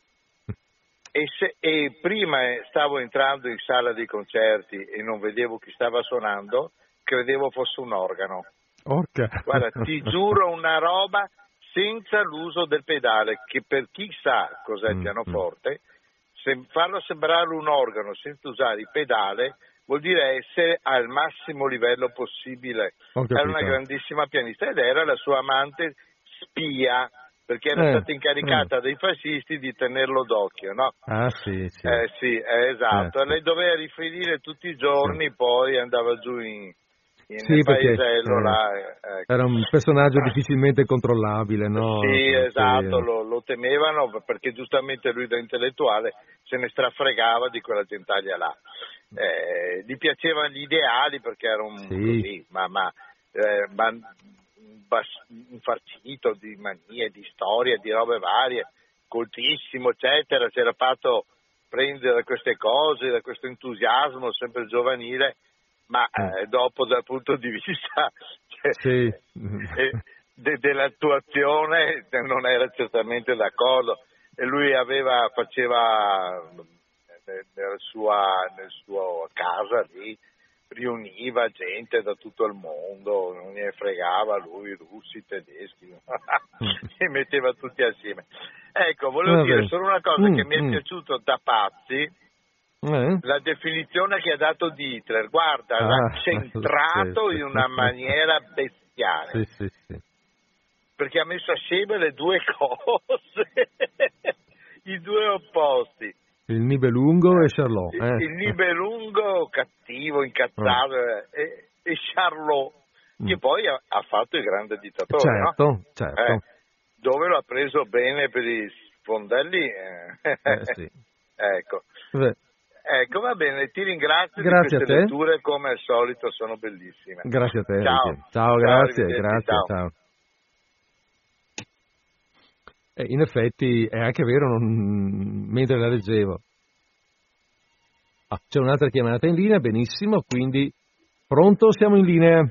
S3: E, se, e, prima stavo entrando in sala dei concerti e non vedevo chi stava suonando, credevo fosse un organo.
S1: Orca.
S3: Guarda, ti giuro una roba senza l'uso del pedale, che per chi sa cos'è il mm, pianoforte, se, farlo sembrare un organo senza usare il pedale vuol dire essere al massimo livello possibile. Era una grandissima pianista ed era la sua amante spia perché era eh, stata incaricata eh. dai fascisti di tenerlo d'occhio, no?
S1: Ah, sì, sì.
S3: Eh, sì, eh, esatto. Eh, Lei doveva riferire tutti i giorni, sì. poi andava giù in, in sì, paesello
S1: perché,
S3: là.
S1: Ecco. Era un personaggio difficilmente controllabile, no?
S3: Sì, esatto, lo, lo, temevano perché giustamente lui da intellettuale se ne strafregava di quella gentaglia là. Eh, gli piacevano gli ideali perché era un sì. così, ma, ma, eh, ma infarcito di manie, di storie, di robe varie, coltissimo, eccetera, si era fatto prendere da queste cose, da questo entusiasmo sempre giovanile, ma eh, dopo dal punto di vista sì. eh, de, dell'attuazione non era certamente d'accordo e lui aveva, faceva eh, nella sua, nella sua casa lì riuniva gente da tutto il mondo, non ne fregava lui, russi, tedeschi, e metteva tutti assieme. Ecco, volevo Vabbè. dire solo una cosa mm, che mi è mm. piaciuto da pazzi, eh? la definizione che ha dato di Hitler, guarda, ah, l'ha centrato sì, in una maniera bestiale.
S1: Sì, sì.
S3: Perché ha messo assieme le due cose, i due opposti.
S1: Il Nibelungo e Charlot.
S3: Eh. Il Nibelungo cattivo, incazzato, oh. e, e, Charlot, mm. che poi ha, ha, fatto il grande dittatore.
S1: Certo,
S3: no?
S1: certo.
S3: Eh, dove l'ha preso bene per i fondelli. Eh.
S1: sì.
S3: ecco. Beh. Ecco, va bene, ti ringrazio
S1: grazie
S3: di queste letture, come al solito sono bellissime.
S1: Grazie a te.
S3: Ciao,
S1: ciao grazie, grazie, ciao. ciao. Eh, in effetti è anche vero, non... mentre la leggevo. Ah, c'è un'altra chiamata in linea, benissimo, quindi pronto, siamo in linea.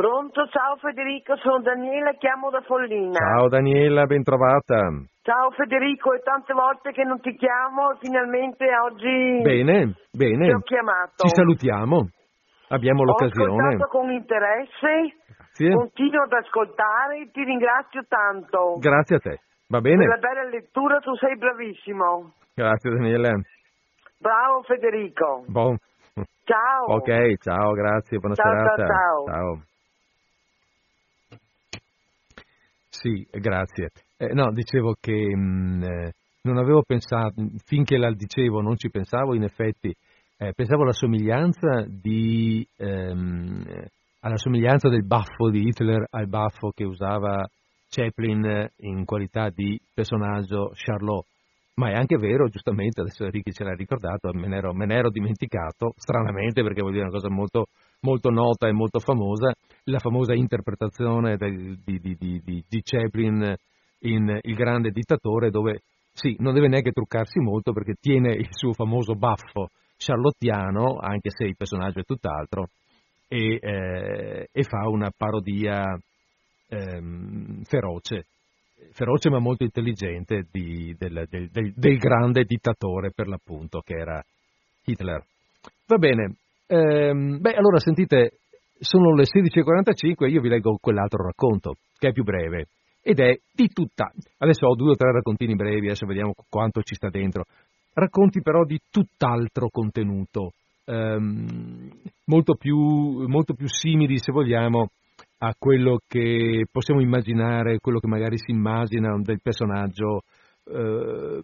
S4: Pronto, ciao Federico, sono Daniela, chiamo da Follina.
S1: Ciao Daniela, ben trovata.
S4: Ciao Federico, è tante volte che non ti chiamo, finalmente oggi
S1: bene, bene.
S4: ti ho chiamato.
S1: Ci salutiamo, abbiamo l'occasione. Ho
S4: ascoltato con interesse,
S1: Grazie.
S4: continuo ad ascoltare, ti ringrazio tanto.
S1: Grazie a te. Va bene.
S4: Per la bella lettura tu sei bravissimo.
S1: Grazie Daniele.
S4: Bravo Federico.
S1: Bon.
S4: Ciao.
S1: Ok, ciao, grazie, buona
S4: ciao,
S1: serata.
S4: Ciao,
S1: ciao. Sì, grazie. Eh, no, dicevo che mh, mm, eh, non avevo pensato, finché la dicevo non ci pensavo, in effetti eh, pensavo alla somiglianza di, ehm, alla somiglianza del baffo di Hitler al baffo che usava Chaplin in qualità di personaggio Charlot. Ma è anche vero, giustamente, adesso Enrico ce l'ha ricordato, me ne, ero, me ne ero dimenticato, stranamente perché vuol dire una cosa molto, molto nota e molto famosa, la famosa interpretazione del, di, di, di, di Chaplin in Il grande dittatore, dove sì, non deve neanche truccarsi molto perché tiene il suo famoso baffo charlottiano, anche se il personaggio è tutt'altro, e, eh, e fa una parodia ehm, feroce, feroce ma molto intelligente di, del, del, del, del, grande dittatore per l'appunto che era Hitler. Va bene, ehm, beh allora sentite, sono le 16.45 e io vi leggo quell'altro racconto che è più breve ed è di tutta, adesso ho due o tre raccontini brevi, adesso vediamo quanto ci sta dentro, racconti però di tutt'altro contenuto, ehm, molto, più, molto più simili se vogliamo a quello che possiamo immaginare, quello che magari si immagina del personaggio, eh,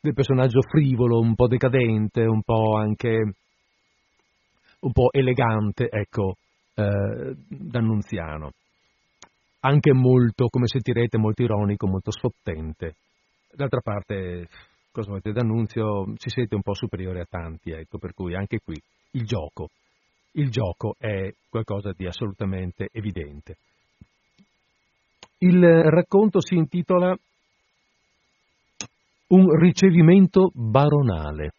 S1: del personaggio frivolo, un po' decadente, un po' anche un po' elegante, ecco, eh, d'Annunziano. Anche molto, come sentirete, molto ironico, molto sfottente. D'altra parte, cosa volete, D'Annunzio ci siete un po' superiore a tanti, ecco, per cui anche qui il gioco il gioco è qualcosa di assolutamente evidente. Il racconto si intitola Un ricevimento baronale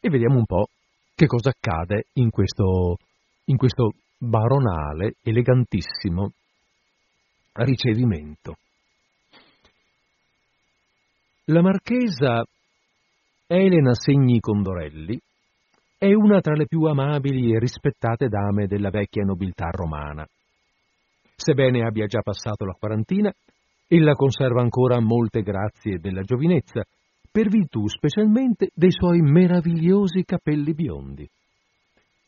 S1: e vediamo un po' che cosa accade in questo, in questo baronale, elegantissimo ricevimento. La marchesa Elena Segni Condorelli è una tra le più amabili e rispettate dame della vecchia nobiltà romana. Sebbene abbia già passato la quarantina, ella conserva ancora molte grazie della giovinezza, per virtù specialmente dei suoi meravigliosi capelli biondi.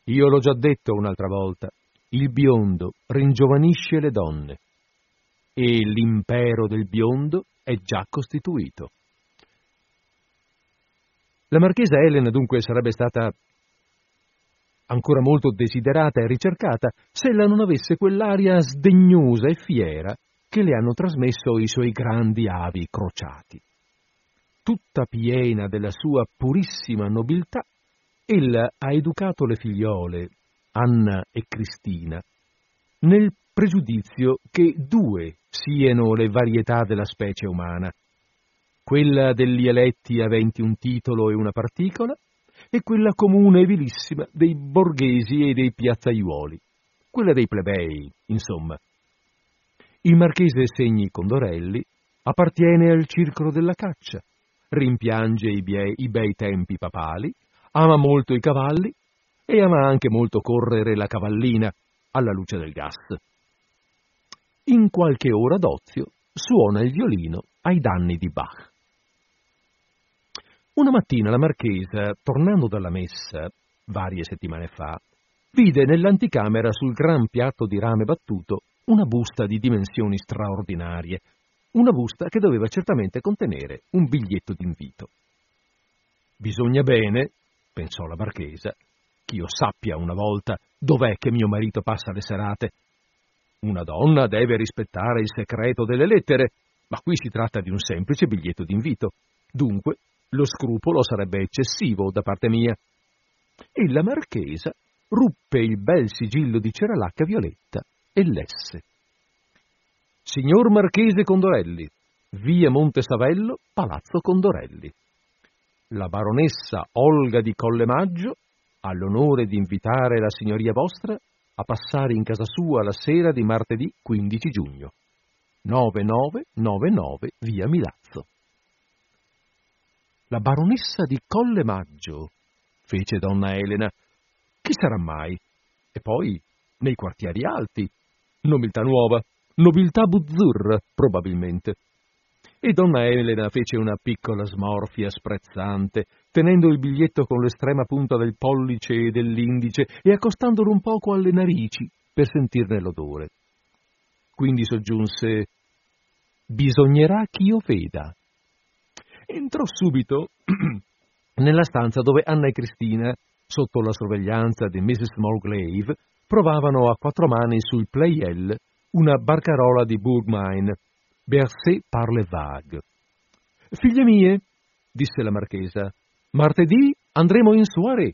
S1: Io l'ho già detto un'altra volta, il biondo ringiovanisce le donne e l'impero del biondo è già costituito. La marchesa Elena dunque sarebbe stata ancora molto desiderata e ricercata se ella non avesse quell'aria sdegnosa e fiera che le hanno trasmesso i suoi grandi avi crociati. Tutta piena della sua purissima nobiltà, ella ha educato le figliole, Anna e Cristina, nel pregiudizio che due siano le varietà della specie umana, quella degli eletti aventi un titolo e una particola, e quella comune e vilissima dei borghesi e dei piazzaiuoli, quella dei plebei, insomma. Il marchese Segni Condorelli appartiene al circolo della caccia, rimpiange i, bei, i bei tempi papali, ama molto i cavalli e ama anche molto correre la cavallina alla luce del gas. In qualche ora d'ozio suona il violino ai danni di Bach. Una mattina la marchesa, tornando dalla messa, varie settimane fa, vide nell'anticamera sul gran piatto di rame battuto una busta di dimensioni straordinarie, una busta che doveva certamente contenere un biglietto d'invito. Bisogna bene, pensò la marchesa, che io sappia una volta dov'è che mio marito passa le serate. Una donna deve rispettare il segreto delle lettere, ma qui si tratta di un semplice biglietto d'invito. Dunque, lo scrupolo sarebbe eccessivo da parte mia. E la marchesa ruppe il bel sigillo di ceralacca violetta e lesse. Signor Marchese Condorelli, via Montesavello, Palazzo Condorelli. La baronessa Olga di Collemaggio ha l'onore di invitare la signoria vostra a passare in casa sua la sera di martedì 15 giugno. 9999 via Milazzo. La baronessa di Collemaggio, fece donna Elena. Chi sarà mai? E poi, nei quartieri alti, nobiltà nuova, nobiltà buzzurra, probabilmente. E donna Elena fece una piccola smorfia sprezzante, tenendo il biglietto con l'estrema punta del pollice e dell'indice e accostandolo un poco alle narici per sentirne l'odore. Quindi soggiunse Bisognerà ch'io veda. Entrò subito nella stanza dove Anna e Cristina, sotto la sorveglianza di Mrs. Mulglaive, provavano a quattro mani sul Playel una barcarola di Bourgmine, Bercé par le vagues. Figlie mie, disse la marchesa, martedì andremo in soirée.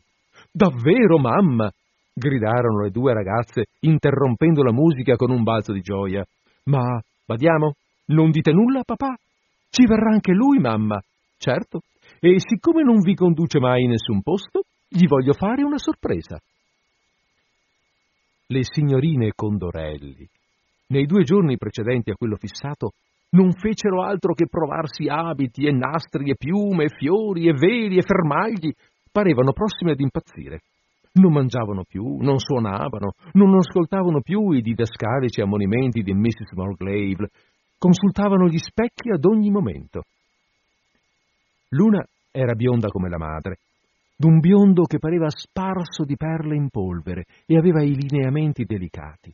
S1: Davvero, mamma? gridarono le due ragazze, interrompendo la musica con un balzo di gioia. Ma badiamo, non dite nulla a papà? Ci verrà anche lui, mamma. Certo. E siccome non vi conduce mai in nessun posto, gli voglio fare una sorpresa. Le signorine Condorelli, nei due giorni precedenti a quello fissato, non fecero altro che provarsi abiti e nastri e piume e fiori e veli e fermagli, parevano prossime ad impazzire. Non mangiavano più, non suonavano, non ascoltavano più i didascalici ammonimenti di Mrs. Morglave, consultavano gli specchi ad ogni momento. L'una era bionda come la madre, d'un biondo che pareva sparso di perle in polvere e aveva i lineamenti delicati.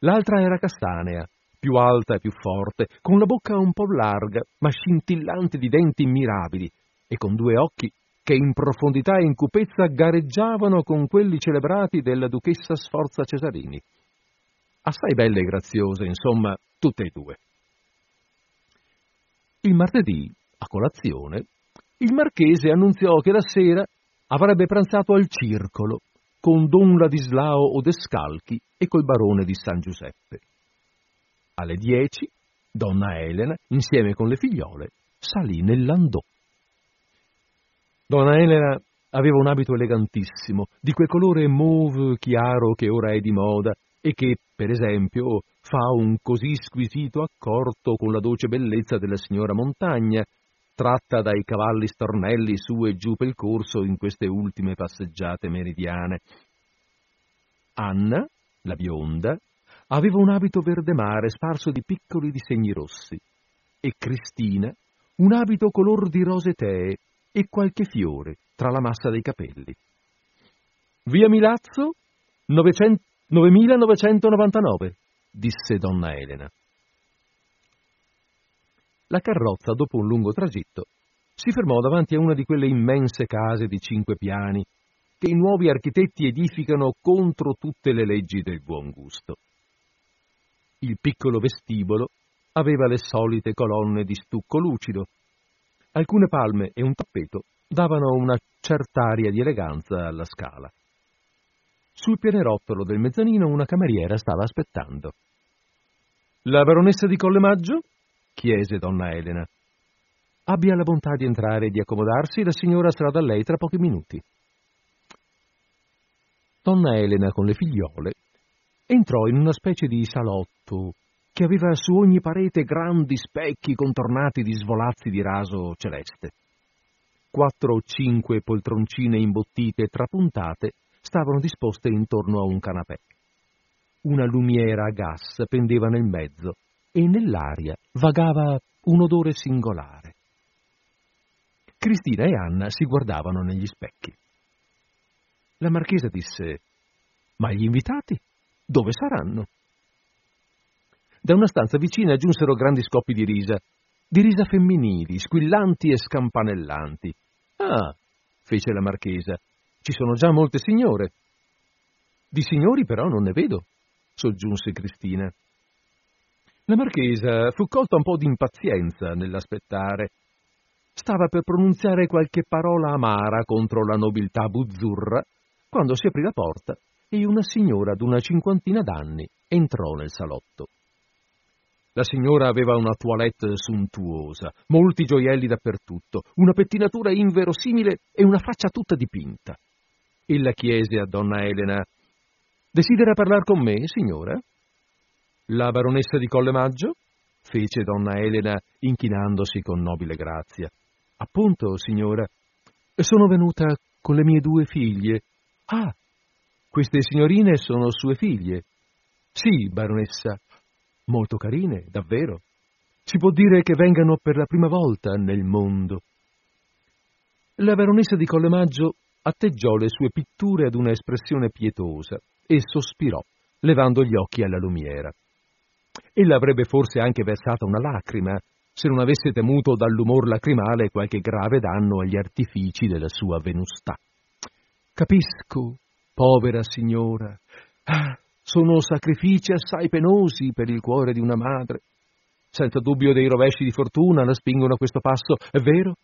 S1: L'altra era castanea, più alta e più forte, con la bocca un po' larga, ma scintillante di denti mirabili, e con due occhi che in profondità e in cupezza gareggiavano con quelli celebrati della duchessa Sforza Cesarini. Assai belle e graziose, insomma, tutte e due. Il martedì, a colazione, il marchese annunziò che la sera avrebbe pranzato al circolo con Don Ladislao Odescalchi e col barone di San Giuseppe. Alle dieci, donna Elena, insieme con le figliole, salì nel landò. Donna Elena aveva un abito elegantissimo, di quel colore mauve chiaro che ora è di moda e che, per esempio, fa un così squisito accorto con la dolce bellezza della signora Montagna, tratta dai cavalli stornelli su e giù per il corso in queste ultime passeggiate meridiane. Anna, la bionda, aveva un abito verde mare sparso di piccoli disegni rossi e Cristina un abito color di rose tee e qualche fiore tra la massa dei capelli. Via Milazzo, 900, 9999, disse donna Elena. La carrozza, dopo un lungo tragitto, si fermò davanti a una di quelle immense case di cinque piani che i nuovi architetti edificano contro tutte le leggi del buon gusto. Il piccolo vestibolo aveva le solite colonne di stucco lucido. Alcune palme e un tappeto davano una certa aria di eleganza alla scala. Sul pianerottolo del mezzanino una cameriera stava aspettando. La baronessa di Collemaggio? Chiese donna Elena. Abbia la bontà di entrare e di accomodarsi, la signora sarà da lei tra pochi minuti. Donna Elena con le figliole entrò in una specie di salotto che aveva su ogni parete grandi specchi contornati di svolazzi di raso celeste. Quattro o cinque poltroncine imbottite e trapuntate stavano disposte intorno a un canapè. Una lumiera a gas pendeva nel mezzo e nell'aria vagava un odore singolare. Cristina e Anna si guardavano negli specchi. La marchesa disse: Ma gli invitati? Dove saranno? Da una stanza vicina giunsero grandi scoppi di risa, di risa femminili, squillanti e scampanellanti. Ah, fece la marchesa, ci sono già molte signore. Di signori però non ne vedo, soggiunse Cristina. La marchesa fu colta un po' di impazienza nell'aspettare. Stava per pronunziare qualche parola amara contro la nobiltà buzzurra quando si aprì la porta e una signora d'una cinquantina d'anni entrò nel salotto. La signora aveva una toilette suntuosa, molti gioielli dappertutto, una pettinatura inverosimile e una faccia tutta dipinta. Ella chiese a donna Elena: Desidera parlare con me, signora? La baronessa di Colle Maggio? fece donna Elena, inchinandosi con nobile grazia. Appunto, signora. Sono venuta con le mie due figlie. Ah, queste signorine sono sue figlie. Sì, baronessa. Molto carine, davvero. Si può dire che vengano per la prima volta nel mondo. La baronessa di Colle Maggio atteggiò le sue pitture ad una espressione pietosa e sospirò, levando gli occhi alla lumiera. Ella avrebbe forse anche versata una lacrima se non avesse temuto dall'umor lacrimale qualche grave danno agli artifici della sua venustà. Capisco, povera signora. Ah, sono sacrifici assai penosi per il cuore di una madre. Senza dubbio dei rovesci di fortuna la spingono a questo passo, è vero?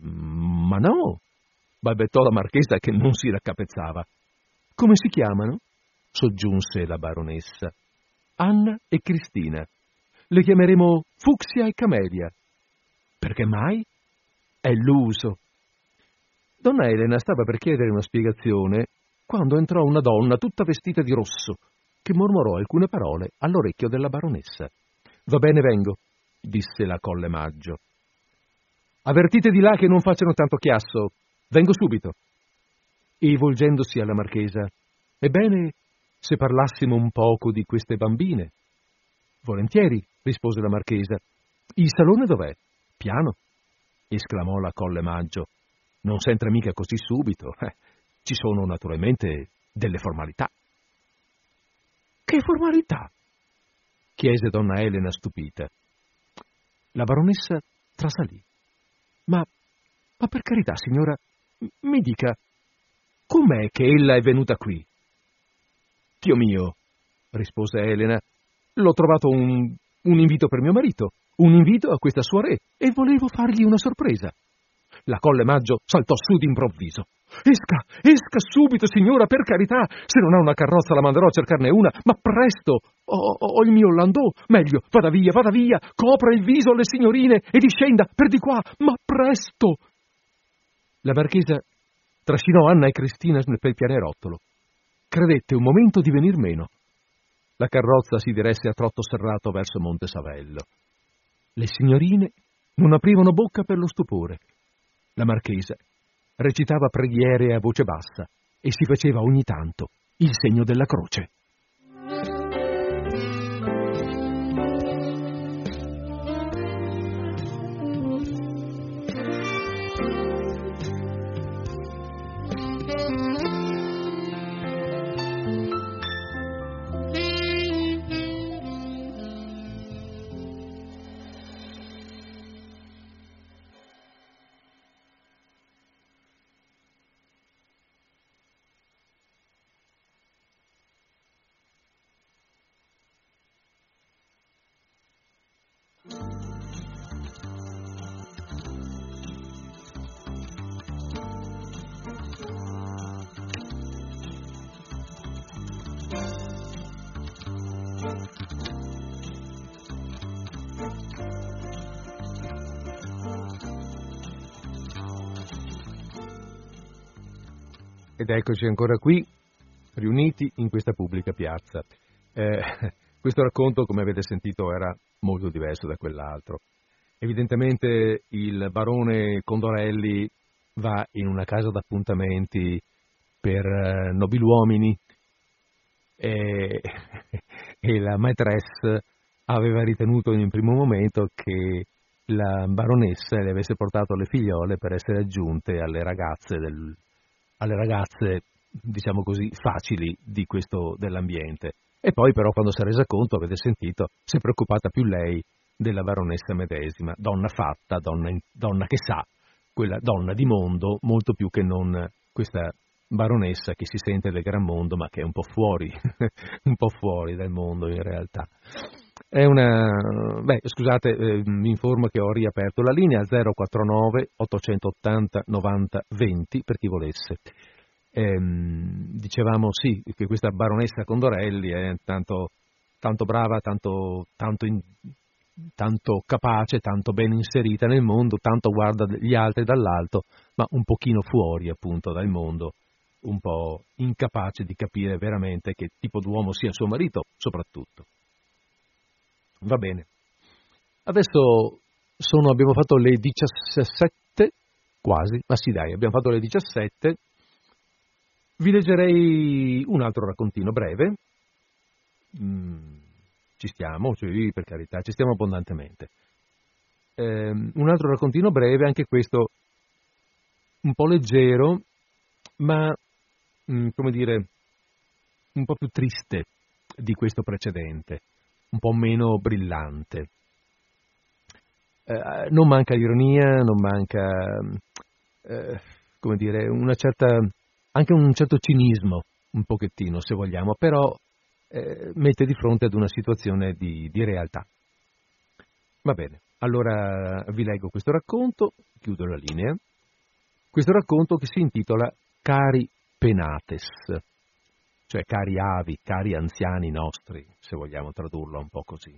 S1: Ma no, balbettò la marchesa che non si raccapezzava. Come si chiamano? soggiunse la baronessa. Anna e Cristina. Le chiameremo Fucsia e Camelia. Perché mai? È l'uso. Donna Elena stava per chiedere una spiegazione quando entrò una donna tutta vestita di rosso, che mormorò alcune parole all'orecchio della baronessa. Va bene, vengo, disse la Colle Maggio. Avvertite di là che non facciano tanto chiasso. Vengo subito. E volgendosi alla marchesa, ebbene, se parlassimo un poco di queste bambine. Volentieri, rispose la marchesa. Il salone dov'è? Piano, esclamò la Colle Maggio. Non s'entra mica così subito. Eh, ci sono naturalmente delle formalità. Che formalità? chiese donna Elena stupita. La baronessa trasalì. Ma, ma per carità, signora, mi dica, com'è che ella è venuta qui? Dio mio, rispose Elena, l'ho trovato un, un invito per mio marito, un invito a questa soirée, e volevo fargli una sorpresa. La Colle Maggio saltò su d'improvviso. Esca, esca subito, signora, per carità. Se non ha una carrozza la manderò a cercarne una, ma presto. Ho, ho il mio landò. Meglio, vada via, vada via. Copra il viso alle signorine e discenda per di qua, ma presto. La marchesa trascinò Anna e Cristina per pianerottolo credette un momento di venir meno. La carrozza si diresse a trotto serrato verso Monte Savello. Le signorine non aprivano bocca per lo stupore. La marchesa recitava preghiere a voce bassa e si faceva ogni tanto il segno della croce. Ed eccoci ancora qui, riuniti in questa pubblica piazza. Eh, questo racconto, come avete sentito, era molto diverso da quell'altro. Evidentemente il barone Condorelli va in una casa d'appuntamenti per eh, nobiluomini e, e la maîtresse aveva ritenuto in un primo momento che la baronessa le avesse portato le figliole per essere aggiunte alle ragazze, del, alle ragazze diciamo così, facili di questo, dell'ambiente. E poi però quando si è resa conto, avete sentito, si è preoccupata più lei della baronessa medesima, donna fatta, donna, donna che sa, quella donna di mondo, molto più che non questa baronessa che si sente del gran mondo ma che è un po' fuori, un po' fuori dal mondo in realtà. È una... Beh, scusate, eh, mi informo che ho riaperto la linea 049 880 90 20 per chi volesse. Ehm, dicevamo sì, che questa baronessa Condorelli è tanto, tanto brava, tanto, tanto, in, tanto capace, tanto ben inserita nel mondo, tanto guarda gli altri dall'alto, ma un pochino fuori appunto dal mondo, un po' incapace di capire veramente che tipo d'uomo sia suo marito, soprattutto. Va bene. Adesso sono, abbiamo fatto le 17, quasi, ma sì dai, abbiamo fatto le 17. Vi leggerei un altro raccontino breve. Mm, ci stiamo, cioè, per carità, ci stiamo abbondantemente. Eh, un altro raccontino breve, anche questo un po' leggero, ma, mm, come dire, un po' più triste di questo precedente un po' meno brillante. Eh, non manca ironia, non manca, eh, come dire, una certa, anche un certo cinismo, un pochettino se vogliamo, però eh, mette di fronte ad una situazione di, di realtà. Va bene, allora vi leggo questo racconto, chiudo la linea, questo racconto che si intitola Cari Penates cioè cari avi, cari anziani nostri, se vogliamo tradurlo un po' così.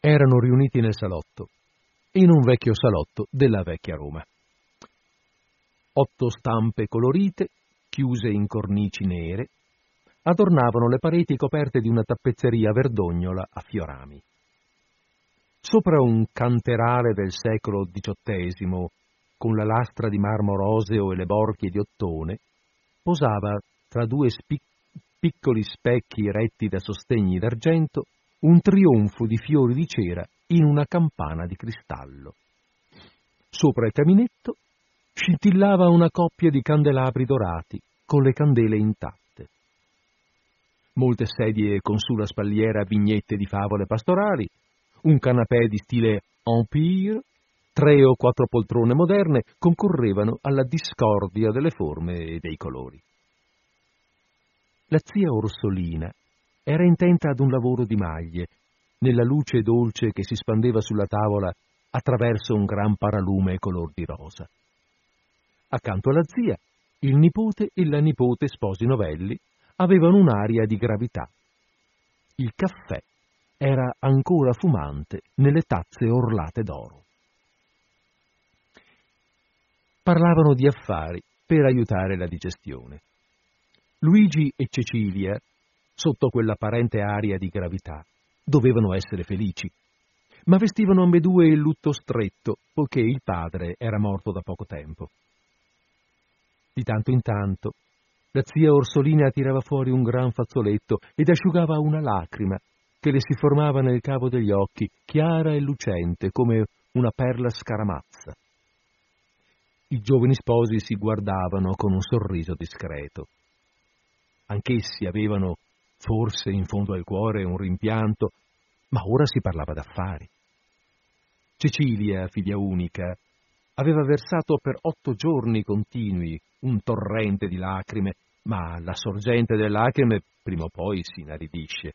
S1: Erano riuniti nel salotto, in un vecchio salotto della vecchia Roma. Otto stampe colorite, chiuse in cornici nere, adornavano le pareti coperte di una tappezzeria verdognola a fiorami. Sopra un canterale del secolo XVIII con la lastra di marmo roseo e le borchie di ottone, posava tra due spic- piccoli specchi retti da sostegni d'argento un trionfo di fiori di cera in una campana di cristallo. Sopra il caminetto scintillava una coppia di candelabri dorati con le candele intatte. Molte sedie con sulla spalliera vignette di favole pastorali, un canapè di stile Empire Tre o quattro poltrone moderne concorrevano alla discordia delle forme e dei colori. La zia Orsolina era intenta ad un lavoro di maglie, nella luce dolce che si spandeva sulla tavola attraverso un gran paralume color di rosa. Accanto alla zia, il nipote e la nipote sposi novelli avevano un'aria di gravità. Il caffè era ancora fumante nelle tazze orlate d'oro. Parlavano di affari per aiutare la digestione. Luigi e Cecilia, sotto quell'apparente aria di gravità, dovevano essere felici, ma vestivano ambedue il lutto stretto, poiché il padre era morto da poco tempo. Di tanto in tanto, la zia Orsolina tirava fuori un gran fazzoletto ed asciugava una lacrima che le si formava nel cavo degli occhi, chiara e lucente come una perla scaramazza. I giovani sposi si guardavano con un sorriso discreto. Anch'essi avevano, forse in fondo al cuore, un rimpianto, ma ora si parlava d'affari. Cecilia, figlia unica, aveva versato per otto giorni continui un torrente di lacrime, ma la sorgente delle lacrime prima o poi si inaridisce.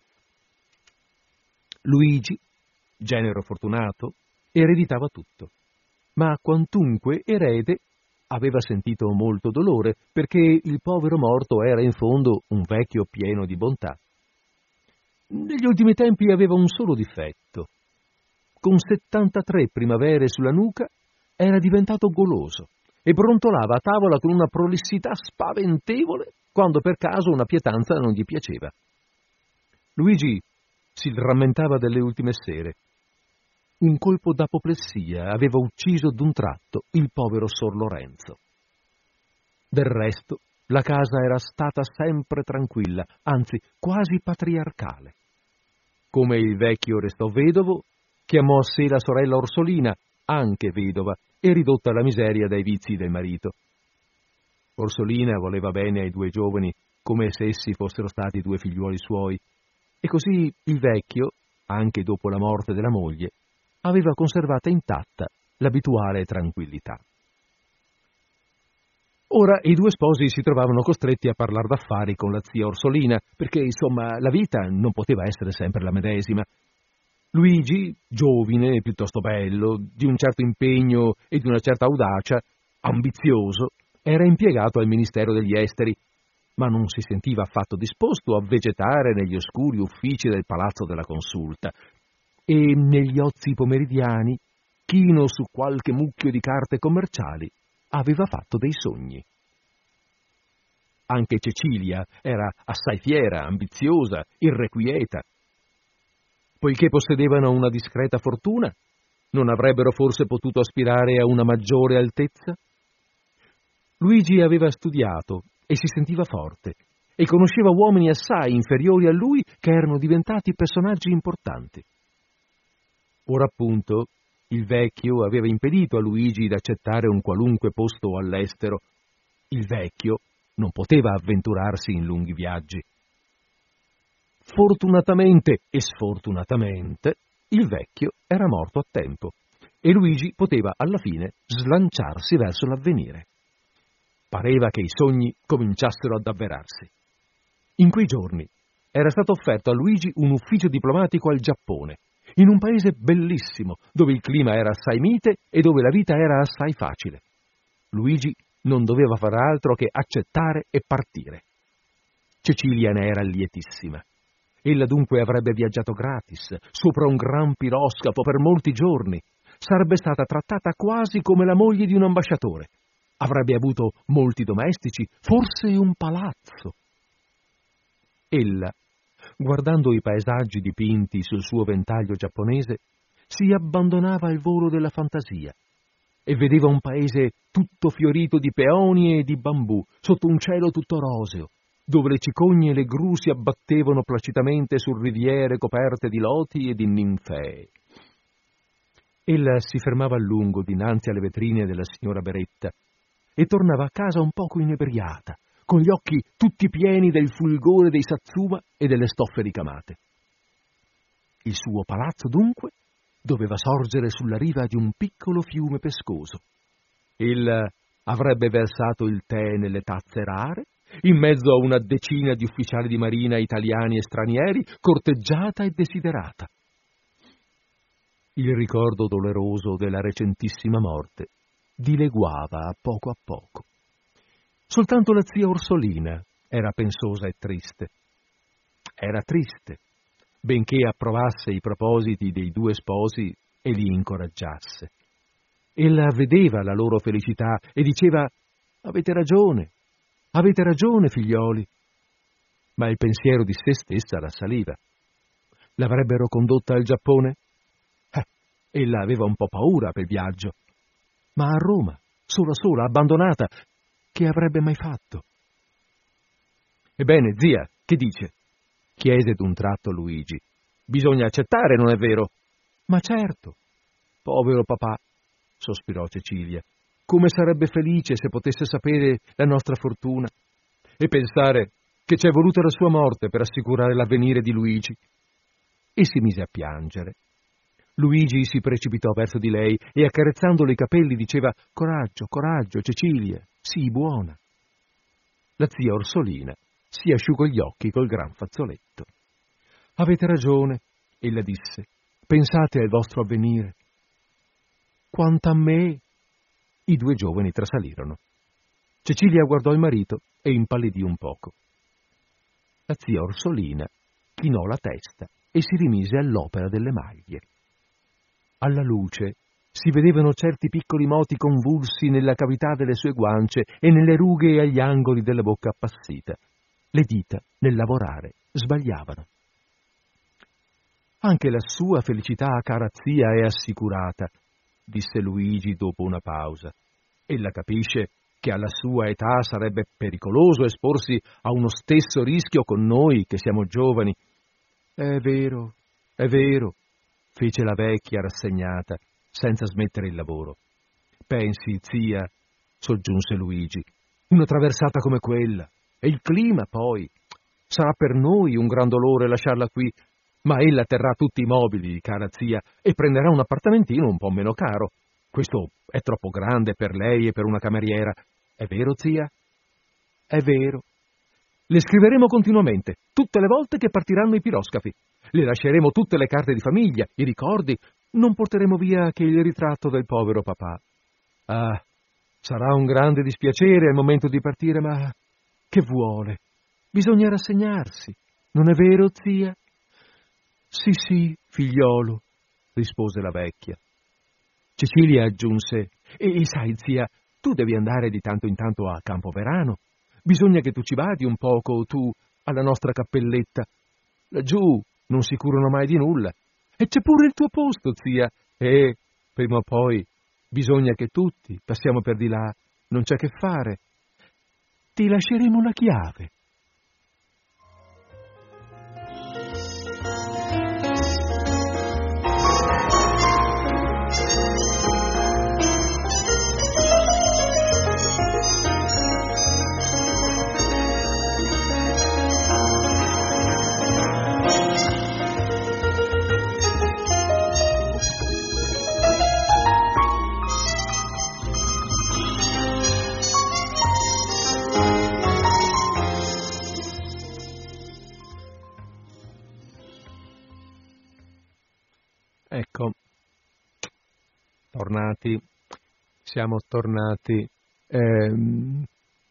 S1: Luigi, genero fortunato, ereditava tutto, ma quantunque erede aveva sentito molto dolore perché il povero morto era in fondo un vecchio pieno di bontà. Negli ultimi tempi aveva un solo difetto. Con 73 primavere sulla nuca era diventato goloso e brontolava a tavola con una prolissità spaventevole quando per caso una pietanza non gli piaceva. Luigi si rammentava delle ultime sere. Un colpo d'apoplessia aveva ucciso d'un tratto il povero Sor Lorenzo. Del resto, la casa era stata sempre tranquilla, anzi quasi patriarcale. Come il vecchio restò vedovo, chiamò a sé la sorella Orsolina, anche vedova, e ridotta alla miseria dai vizi del marito. Orsolina voleva bene ai due giovani come se essi fossero stati due figliuoli suoi, e così il vecchio, anche dopo la morte della moglie, aveva conservata intatta l'abituale tranquillità. Ora i due sposi si trovavano costretti a parlare d'affari con la zia Orsolina, perché insomma la vita non poteva essere sempre la medesima. Luigi, giovine, piuttosto bello, di un certo impegno e di una certa audacia, ambizioso, era impiegato al Ministero degli Esteri, ma non si sentiva affatto disposto a vegetare negli oscuri uffici del Palazzo della Consulta. E negli ozi pomeridiani, chino su qualche mucchio di carte commerciali, aveva fatto dei sogni. Anche Cecilia era assai fiera, ambiziosa, irrequieta. Poiché possedevano una discreta fortuna, non avrebbero forse potuto aspirare a una maggiore altezza? Luigi aveva studiato e si sentiva forte e conosceva uomini assai inferiori a lui che erano diventati personaggi importanti. Ora appunto il vecchio aveva impedito a Luigi d'accettare un qualunque posto all'estero. Il vecchio non poteva avventurarsi in lunghi viaggi. Fortunatamente e sfortunatamente il vecchio era morto a tempo e Luigi poteva alla fine slanciarsi verso l'avvenire. Pareva che i sogni cominciassero ad avverarsi. In quei giorni era stato offerto a Luigi un ufficio diplomatico al Giappone in un paese bellissimo, dove il clima era assai mite e dove la vita era assai facile. Luigi non doveva far altro che accettare e partire. Cecilia ne era lietissima. Ella dunque avrebbe viaggiato gratis, sopra un gran piroscafo per molti giorni. Sarebbe stata trattata quasi come la moglie di un ambasciatore. Avrebbe avuto molti domestici, forse un palazzo. Ella guardando i paesaggi dipinti sul suo ventaglio giapponese, si abbandonava al volo della fantasia e vedeva un paese tutto fiorito di peoni e di bambù, sotto un cielo tutto roseo, dove le cicogne e le gru si abbattevano placidamente su riviere coperte di loti e di ninfee. Ella si fermava a lungo dinanzi alle vetrine della signora Beretta e tornava a casa un poco inebriata, con gli occhi tutti pieni del fulgore dei satsuma e delle stoffe ricamate. Il suo palazzo, dunque, doveva sorgere sulla riva di un piccolo fiume pescoso. Il avrebbe versato il tè nelle tazze rare, in mezzo a una decina di ufficiali di marina italiani e stranieri, corteggiata e desiderata. Il ricordo doloroso della recentissima morte dileguava a poco a poco. Soltanto la zia Orsolina era pensosa e triste. Era triste, benché approvasse i propositi dei due sposi e li incoraggiasse. Ella vedeva la loro felicità e diceva Avete ragione, avete ragione, figlioli. Ma il pensiero di se stessa la saliva. L'avrebbero condotta al Giappone? Eh, ella aveva un po' paura per il viaggio. Ma a Roma, sola sola, abbandonata, che avrebbe mai fatto? Ebbene, zia, che dice? chiese d'un tratto Luigi. Bisogna accettare, non è vero? Ma certo. Povero papà, sospirò Cecilia. Come sarebbe felice se potesse sapere la nostra fortuna e pensare che ci è voluta la sua morte per assicurare l'avvenire di Luigi. E si mise a piangere. Luigi si precipitò verso di lei e accarezzandole i capelli diceva Coraggio, coraggio, Cecilia, sii buona. La zia Orsolina si asciugò gli occhi col gran fazzoletto. Avete ragione, ella disse. Pensate al vostro avvenire. Quanto a me. I due giovani trasalirono. Cecilia guardò il marito e impallidì un poco. La zia Orsolina chinò la testa e si rimise all'opera delle maglie. Alla luce si vedevano certi piccoli moti convulsi nella cavità delle sue guance e nelle rughe agli angoli della bocca appassita. Le dita, nel lavorare, sbagliavano. Anche la sua felicità, cara zia, è assicurata, disse Luigi dopo una pausa. Ella capisce che alla sua età sarebbe pericoloso esporsi a uno stesso rischio con noi che siamo giovani. È vero, è vero, fece la vecchia rassegnata, senza smettere il lavoro. Pensi, zia, soggiunse Luigi, una traversata come quella, e il clima poi. Sarà per noi un gran dolore lasciarla qui, ma ella terrà tutti i mobili, cara zia, e prenderà un appartamentino un po' meno caro. Questo è troppo grande per lei e per una cameriera. È vero, zia? È vero. Le scriveremo continuamente, tutte le volte che partiranno i piroscafi. Le lasceremo tutte le carte di famiglia, i ricordi. Non porteremo via che il ritratto del povero papà. Ah, sarà un grande dispiacere al momento di partire, ma che vuole? Bisogna rassegnarsi. Non è vero, zia? Sì, sì, figliolo, rispose la vecchia. Cecilia aggiunse, e sai, zia, tu devi andare di tanto in tanto a Campoverano. Bisogna che tu ci vadi un poco, tu, alla nostra cappelletta. Laggiù non si curano mai di nulla. E c'è pure il tuo posto, zia. E, prima o poi, bisogna che tutti passiamo per di là. Non c'è che fare. Ti lasceremo la chiave. Ecco, tornati, siamo tornati. Eh,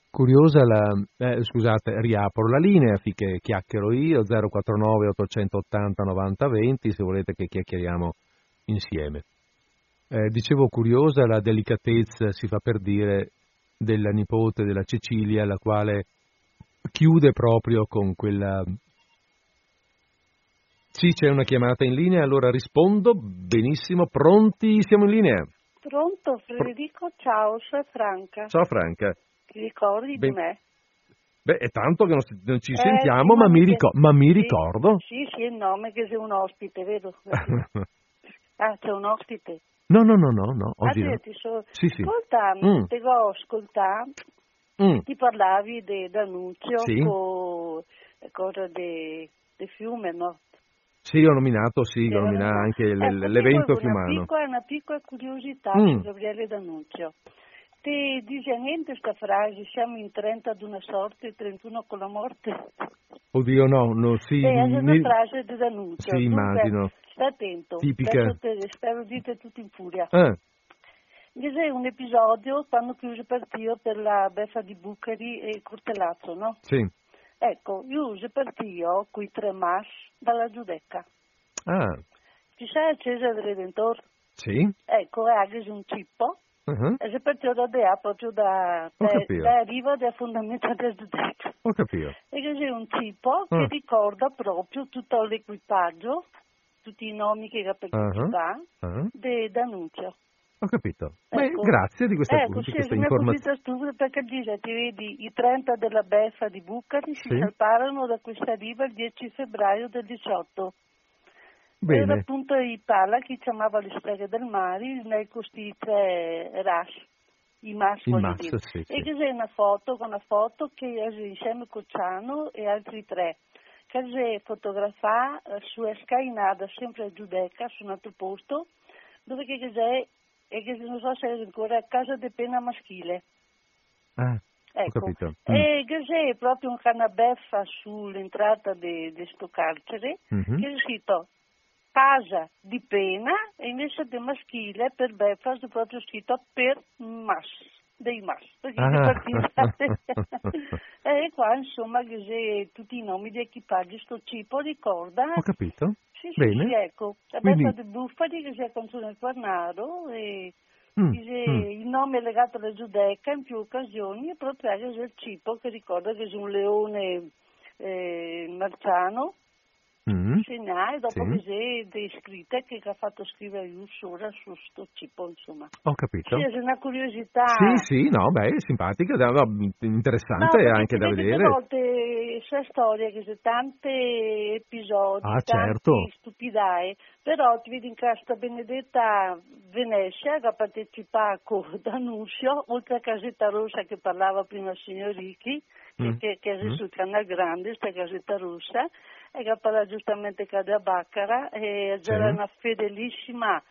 S1: curiosa la... Eh, scusate, riapro la linea finché chiacchiero io, 049 880 90 20, se volete che chiacchieriamo insieme. Eh, dicevo curiosa la delicatezza, si fa per dire, della nipote della Cecilia, la quale chiude proprio con quella sì, c'è una chiamata in linea, allora rispondo. Benissimo, pronti? Siamo in linea.
S5: Pronto, Federico, ciao, sono Franca.
S1: Ciao Franca.
S5: Ti ricordi ben... di me?
S1: Beh, è tanto che non, non ci eh, sentiamo, sì, ma, mi ric- ma, mi sì, ricordo.
S5: Sì, sì, il nome che sei un ospite, vedo. ah, c'è un ospite.
S1: No, no, no, no, no.
S5: Oggi ah,
S1: no.
S5: Ti so...
S1: sì, sì.
S5: Ascolta, mm. ti ho ascoltato, mm. ti parlavi d'annunzio sì. con cosa del de fiume, no?
S1: Sì, ho nominato, sì, ho nominato anche ecco, l'evento fiumano.
S5: Una piccola, una piccola curiosità mm. su Gabriele D'Annunzio. Ti dice niente questa frase, siamo in 30 ad una sorte e 31 con la morte?
S1: Oddio no, no sì.
S5: È una mi... frase di D'Annunzio.
S1: Sì, immagino.
S5: Stai attento,
S1: Tipica.
S5: Te, spero dite tutti in furia.
S1: Eh.
S5: C'è un episodio quando chiuse partito per la beffa di Bucari e Cortellazzo, no?
S1: Sì.
S5: Ecco, io uso partio con i tre mas dalla Giudecca.
S1: Ah.
S5: Ci sai il Cesare del Redentore?
S1: Sì.
S5: Ecco, è anche un cippo. Uh-huh. E se partito da Dea, proprio da, da, da riva del fondamento del Giudecca.
S1: Ho capito.
S5: E che è un cippo che ah. ricorda proprio tutto l'equipaggio, tutti i nomi che era per uh-huh. uh-huh. d'annunzio.
S1: Ho capito. Ecco. Grazie di questa,
S5: ecco,
S1: di
S5: sì,
S1: questa informazione.
S5: Stupida perché dice, ti vedi, i 30 della beffa di Bucari sì. si separano da questa riva il 10 febbraio del 18.
S1: Bene.
S5: Era appunto i pala che chiamava le streghe del mare, nei questi tre rash, i mas,
S1: I mas sì,
S5: e
S1: sì.
S5: che c'è una foto, con una foto che è insieme con Ciano e altri tre che c'è fotografata eh, su Escainada, sempre a Giudecca, su un altro posto, dove che c'è e che non so se è ancora casa di pena maschile.
S1: Ah,
S5: ecco. Mm. E che c'è proprio un canabeffa sull'entrata di questo carcere, mm-hmm. che è scritto casa di pena e invece di maschile per beffa è proprio scritto per mas. Dei perché ah. e qua insomma tutti i nomi di equipaggi sto cibo ricorda
S1: ho capito
S5: sì
S1: Bene.
S5: sì, ecco la Quindi... di Buffali che si è canzone Quarnaro e mm. mm. il nome è legato alla Giudecca in più occasioni e proprio anche il cibo che ricorda che è un leone eh, marciano mm. segnare dopo sì. che sei descritta che ha fatto scrivere sola su sto cibo insomma
S1: ho capito
S5: sì, è una curiosità
S1: sì sì no beh simpatica no, interessante no, anche da vedere
S5: a volte c'è storia che c'è tanti episodi
S1: ah, certo.
S5: stupidae però ti vedi in casa Benedetta Venezia che ha partecipato da Nunzio oltre a Casetta Rossa che parlava prima signor Ricchi mm. che, che è mm. sul Canal Grande questa Casetta Rossa e che parla giustamente cade a Baccara e c'era sì. una fedelissima,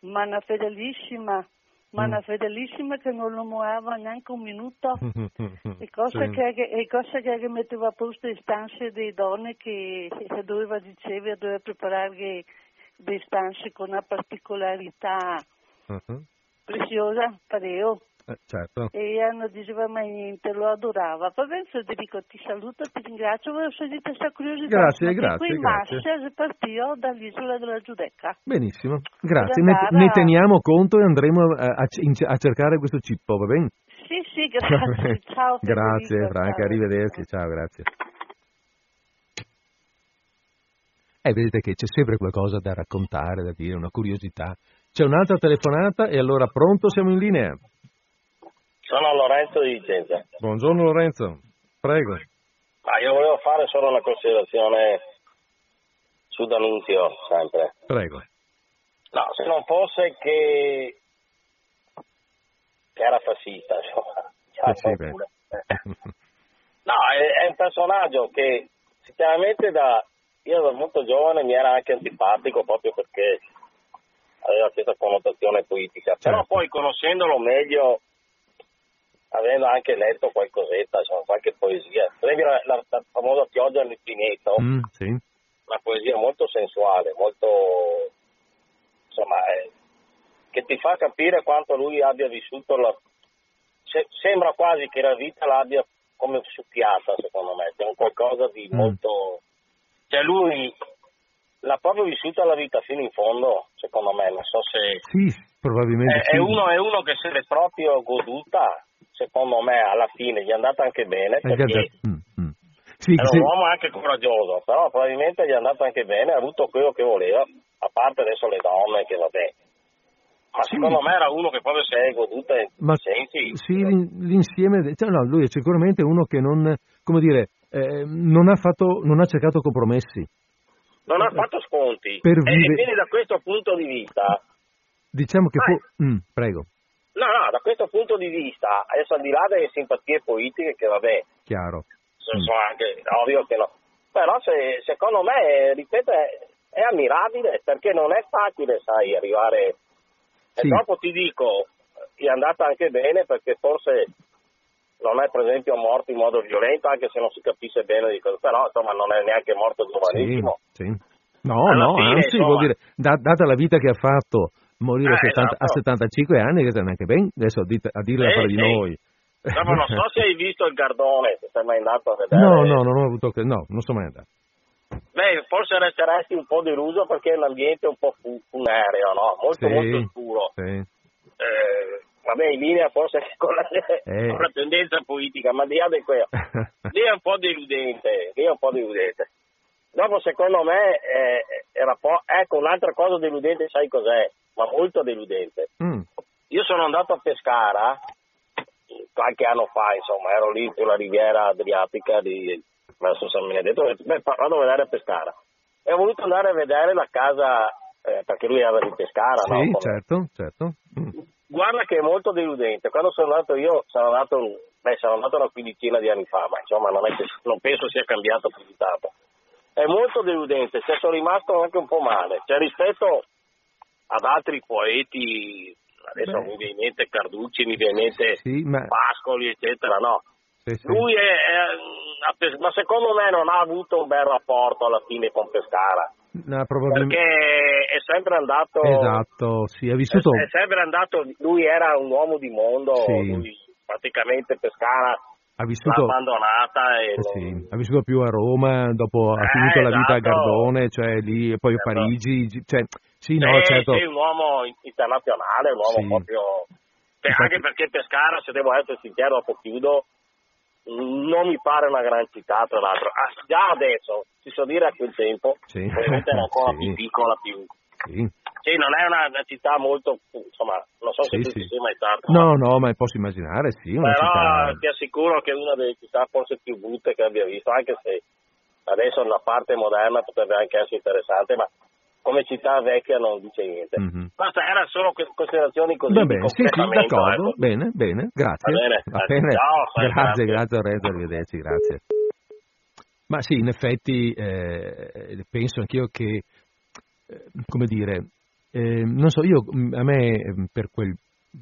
S5: ma una fedelissima ma una mm. fedelissima che non lo muoveva neanche un minuto e cosa, sì. che, e cosa che metteva a posto le stanze delle donne che doveva diceva doveva preparare le stanze con una particolarità uh-huh. preziosa pareo
S1: eh, certo.
S5: E hanno diceva mai niente, lo adorava. Va bene Federico, ti saluto, ti ringrazio, volevo sentire questa curiosità.
S1: Grazie, grazie. Qui
S5: grazie. Mascia partito dall'isola della Giudecca.
S1: Benissimo, grazie. Ne, ne, teniamo conto e andremo a, a, a, cercare questo cippo, va bene?
S5: Sì, sì, grazie. ciao.
S1: grazie Franca, arrivederci, ciao, grazie. Eh, vedete che c'è sempre qualcosa da raccontare, da dire, una curiosità. C'è un'altra telefonata e allora pronto, siamo in linea.
S6: Sono Lorenzo di Vicenza.
S1: Buongiorno Lorenzo, prego.
S6: Ma io volevo fare solo una considerazione su D'Annunzio, sempre.
S1: Prego.
S6: No, se non fosse che, che era fascista, insomma.
S1: Cioè, sì,
S6: no, è, è, un personaggio che sinceramente da, io da molto giovane mi era anche antipatico proprio perché aveva questa connotazione politica. Certo. Però poi conoscendolo meglio avendo anche letto qualcosetta, insomma, qualche poesia. Per esempio la, la, la famosa pioggia all'infinito,
S1: mm, sì.
S6: una poesia molto sensuale, molto insomma, eh, che ti fa capire quanto lui abbia vissuto la, se, sembra quasi che la vita l'abbia come succhiata, secondo me, c'è un qualcosa di mm. molto cioè lui l'ha proprio vissuta la vita fino in fondo, secondo me, non so se
S1: sì, probabilmente
S6: è,
S1: sì.
S6: è, uno, è uno che se l'è proprio goduta secondo me alla fine gli è andata anche bene perché mm, mm. Sì, era un uomo anche coraggioso, però probabilmente gli è andato anche bene, ha avuto quello che voleva, a parte adesso le donne che vabbè. Ma sì. secondo me era uno che proprio si è goduto
S1: Ma sensi. Sì, l'insieme, cioè no, lui è sicuramente uno che non, come dire, eh, non, ha fatto, non ha cercato compromessi.
S6: Non ha fatto sconti.
S1: Per
S6: vive... E quindi da questo punto di vista...
S1: Diciamo che... Fu... Mm, prego.
S6: No, no, da questo punto di vista, adesso al di là delle simpatie politiche, che vabbè,
S1: chiaro,
S6: sono mm. anche ovvio che no, però se, secondo me, ripeto, è, è, ammirabile perché non è facile, sai, arrivare. Sì. E dopo ti dico, è andata anche bene perché forse non è per esempio morto in modo violento, anche se non si capisce bene di cosa, però insomma non è neanche morto giovanissimo.
S1: Sì, sì. No, Alla no, fine, anzi, insomma, vuol dire, data la vita che ha fatto, morire eh, a, 70, esatto. a, 75 anni che neanche ben, adesso dite, a dirla eh, di noi.
S6: No, ma non so se hai visto il Gardone, se sei mai andato a vedere.
S1: No, no, non ho avuto no, non sono mai andato.
S6: Beh, forse resteresti un po' deluso perché l'ambiente è un po' funereo, no? Molto,
S1: sì,
S6: molto scuro.
S1: Sì.
S6: Eh, vabbè, in linea forse con la, eh. con la tendenza politica, ma di là di quello, lì è un po' deludente, lì è un po' deludente. Dopo, secondo me, eh, era po'... ecco, un'altra cosa deludente, sai cos'è? ma molto deludente.
S1: Mm.
S6: Io sono andato a Pescara qualche anno fa, insomma, ero lì sulla riviera adriatica di, verso San Benedetto, ho detto, beh, vado a vedere Pescara. E ho voluto andare a vedere la casa, eh, perché lui era di Pescara,
S1: sì,
S6: no?
S1: Sì, certo, certo. Mm.
S6: Guarda che è molto deludente. Quando sono andato io, sono andato, beh, sono andato una quindicina di anni fa, ma insomma non, che, non penso sia cambiato più di tanto. È molto deludente, cioè sono rimasto anche un po' male. Cioè rispetto ad altri poeti, adesso Beh. mi viene in mente Carducci, mi viene in mente
S1: sì, ma...
S6: Pascoli, eccetera, no.
S1: Sì, sì.
S6: Lui è, è, ma secondo me non ha avuto un bel rapporto alla fine con Pescara.
S1: No, probabilmente...
S6: Perché è sempre andato.
S1: Esatto, sì, ha vissuto.
S6: È, è, sempre andato. Lui era un uomo di mondo. Lui praticamente Pescara
S1: ha vissuto,
S6: abbandonata e
S1: eh sì, ha vissuto più a Roma, dopo ha finito la vita a
S6: esatto.
S1: Gardone, cioè lì e poi a
S6: Certo.
S1: Parigi, cioè, sì, no,
S6: Sì,
S1: certo.
S6: sì, un uomo internazionale, un uomo
S1: Sì.
S6: proprio... cioè,
S1: Infatti-
S6: Anche perché Pescara, se devo essere sincero, dopo chiudo, non mi pare una gran città, tra l'altro. Ah, già adesso, si so dire a quel tempo,
S1: Sì.
S6: ovviamente era ancora
S1: Sì.
S6: più piccola, più...
S1: Sì.
S6: Sì, non è una, città molto, insomma, non so se
S1: Sì,
S6: tu
S1: sì.
S6: sei mai stato.
S1: No, no, ma posso immaginare, sì,
S6: Però
S1: città...
S6: ti assicuro che è una delle città forse più brutte che abbia visto, anche se adesso la parte moderna potrebbe anche essere interessante, ma come città vecchia non dice niente.
S1: Mhm.
S6: Basta, erano solo considerazioni così
S1: Va bene, sì, sì, d'accordo,
S6: ecco.
S1: bene, bene, grazie.
S6: Va bene,
S1: Va
S6: grazie.
S1: bene.
S6: Ciao,
S1: grazie,
S6: grazie.
S1: grazie Lorenzo, arrivederci, grazie. Ma sì, in effetti eh, penso anch'io che, come dire, eh, non so, io mh, a me eh, per quel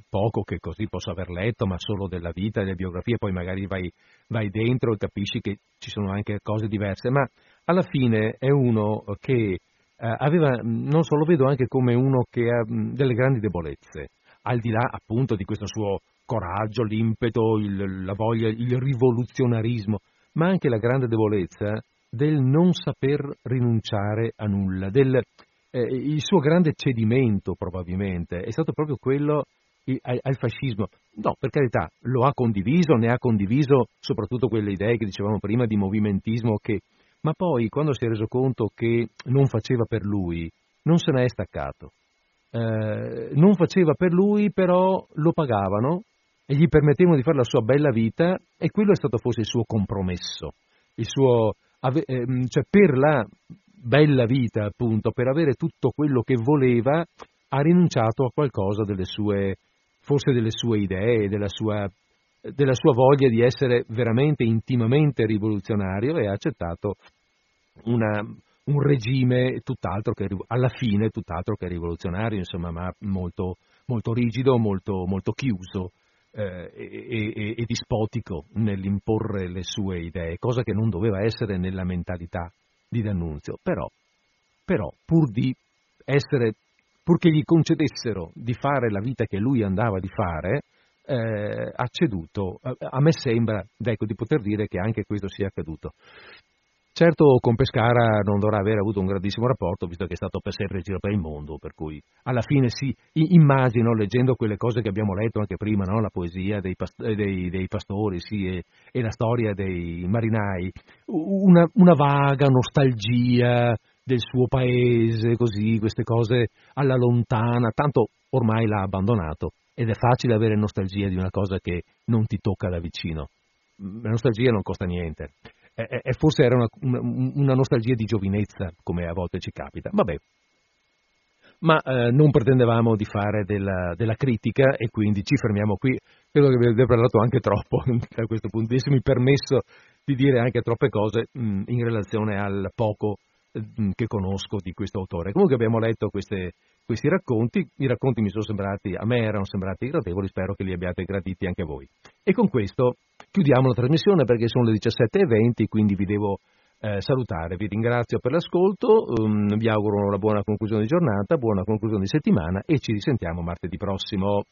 S1: poco che così posso aver letto, ma solo della vita, delle biografie, poi magari vai, vai dentro e capisci che ci sono anche cose diverse, ma alla fine è uno che eh, aveva, non so, lo vedo anche come uno che ha delle grandi debolezze, al di là appunto di questo suo coraggio, l'impeto, il- la voglia, il rivoluzionarismo, ma anche la grande debolezza del non saper rinunciare a nulla, del, eh, il suo grande cedimento probabilmente è stato proprio quello al, fascismo. No, per carità, lo ha condiviso, ne ha condiviso soprattutto quelle idee che dicevamo prima di movimentismo che ma poi quando si è reso conto che non faceva per lui, non se ne è staccato. Eh, non faceva per lui, però lo pagavano e gli permettevano di fare la sua bella vita e quello è stato forse il suo compromesso, il suo, ehm, cioè per la bella vita appunto, per avere tutto quello che voleva, ha rinunciato a qualcosa delle sue, forse delle sue idee, della sua, della sua voglia di essere veramente intimamente rivoluzionario e ha accettato una, un regime tutt'altro che alla fine tutt'altro che rivoluzionario, insomma, ma molto, molto rigido, molto, molto chiuso eh, e, e- e dispotico nell'imporre le sue idee, cosa che non doveva essere nella mentalità di D'Annunzio. Però, però pur di essere, pur che gli concedessero di fare la vita che lui andava di fare, eh, ha ceduto. A, a me sembra, ecco, di poter dire che anche questo sia accaduto. Certo con Pescara non dovrà aver avuto un grandissimo rapporto, visto che è stato per sempre in giro per il mondo, per cui alla fine sì, immagino, leggendo quelle cose che abbiamo letto anche prima, no? la poesia dei, past- eh, dei- dei pastori sì, e, e la storia dei marinai, una, una vaga nostalgia del suo paese, così, queste cose alla lontana, tanto ormai l'ha abbandonato ed è facile avere nostalgia di una cosa che non ti tocca da vicino. La nostalgia non costa niente e, e- e forse era una, una- nostalgia di giovinezza, come a volte ci capita. Vabbè. Ma eh, non pretendevamo di fare della, della critica e quindi ci fermiamo qui. Credo che abbiate parlato anche troppo da questo punto di vista. Mi permesso di dire anche troppe cose mh, in relazione al poco mh, che conosco di questo autore. Comunque abbiamo letto queste, questi racconti, i racconti mi sono sembrati, a me erano sembrati gradevoli, spero che li abbiate graditi anche voi. E con questo chiudiamo la trasmissione perché sono le 17.20, quindi vi devo eh, salutare. Vi ringrazio per l'ascolto, um, vi auguro una buona conclusione di giornata, buona conclusione di settimana e ci risentiamo martedì prossimo.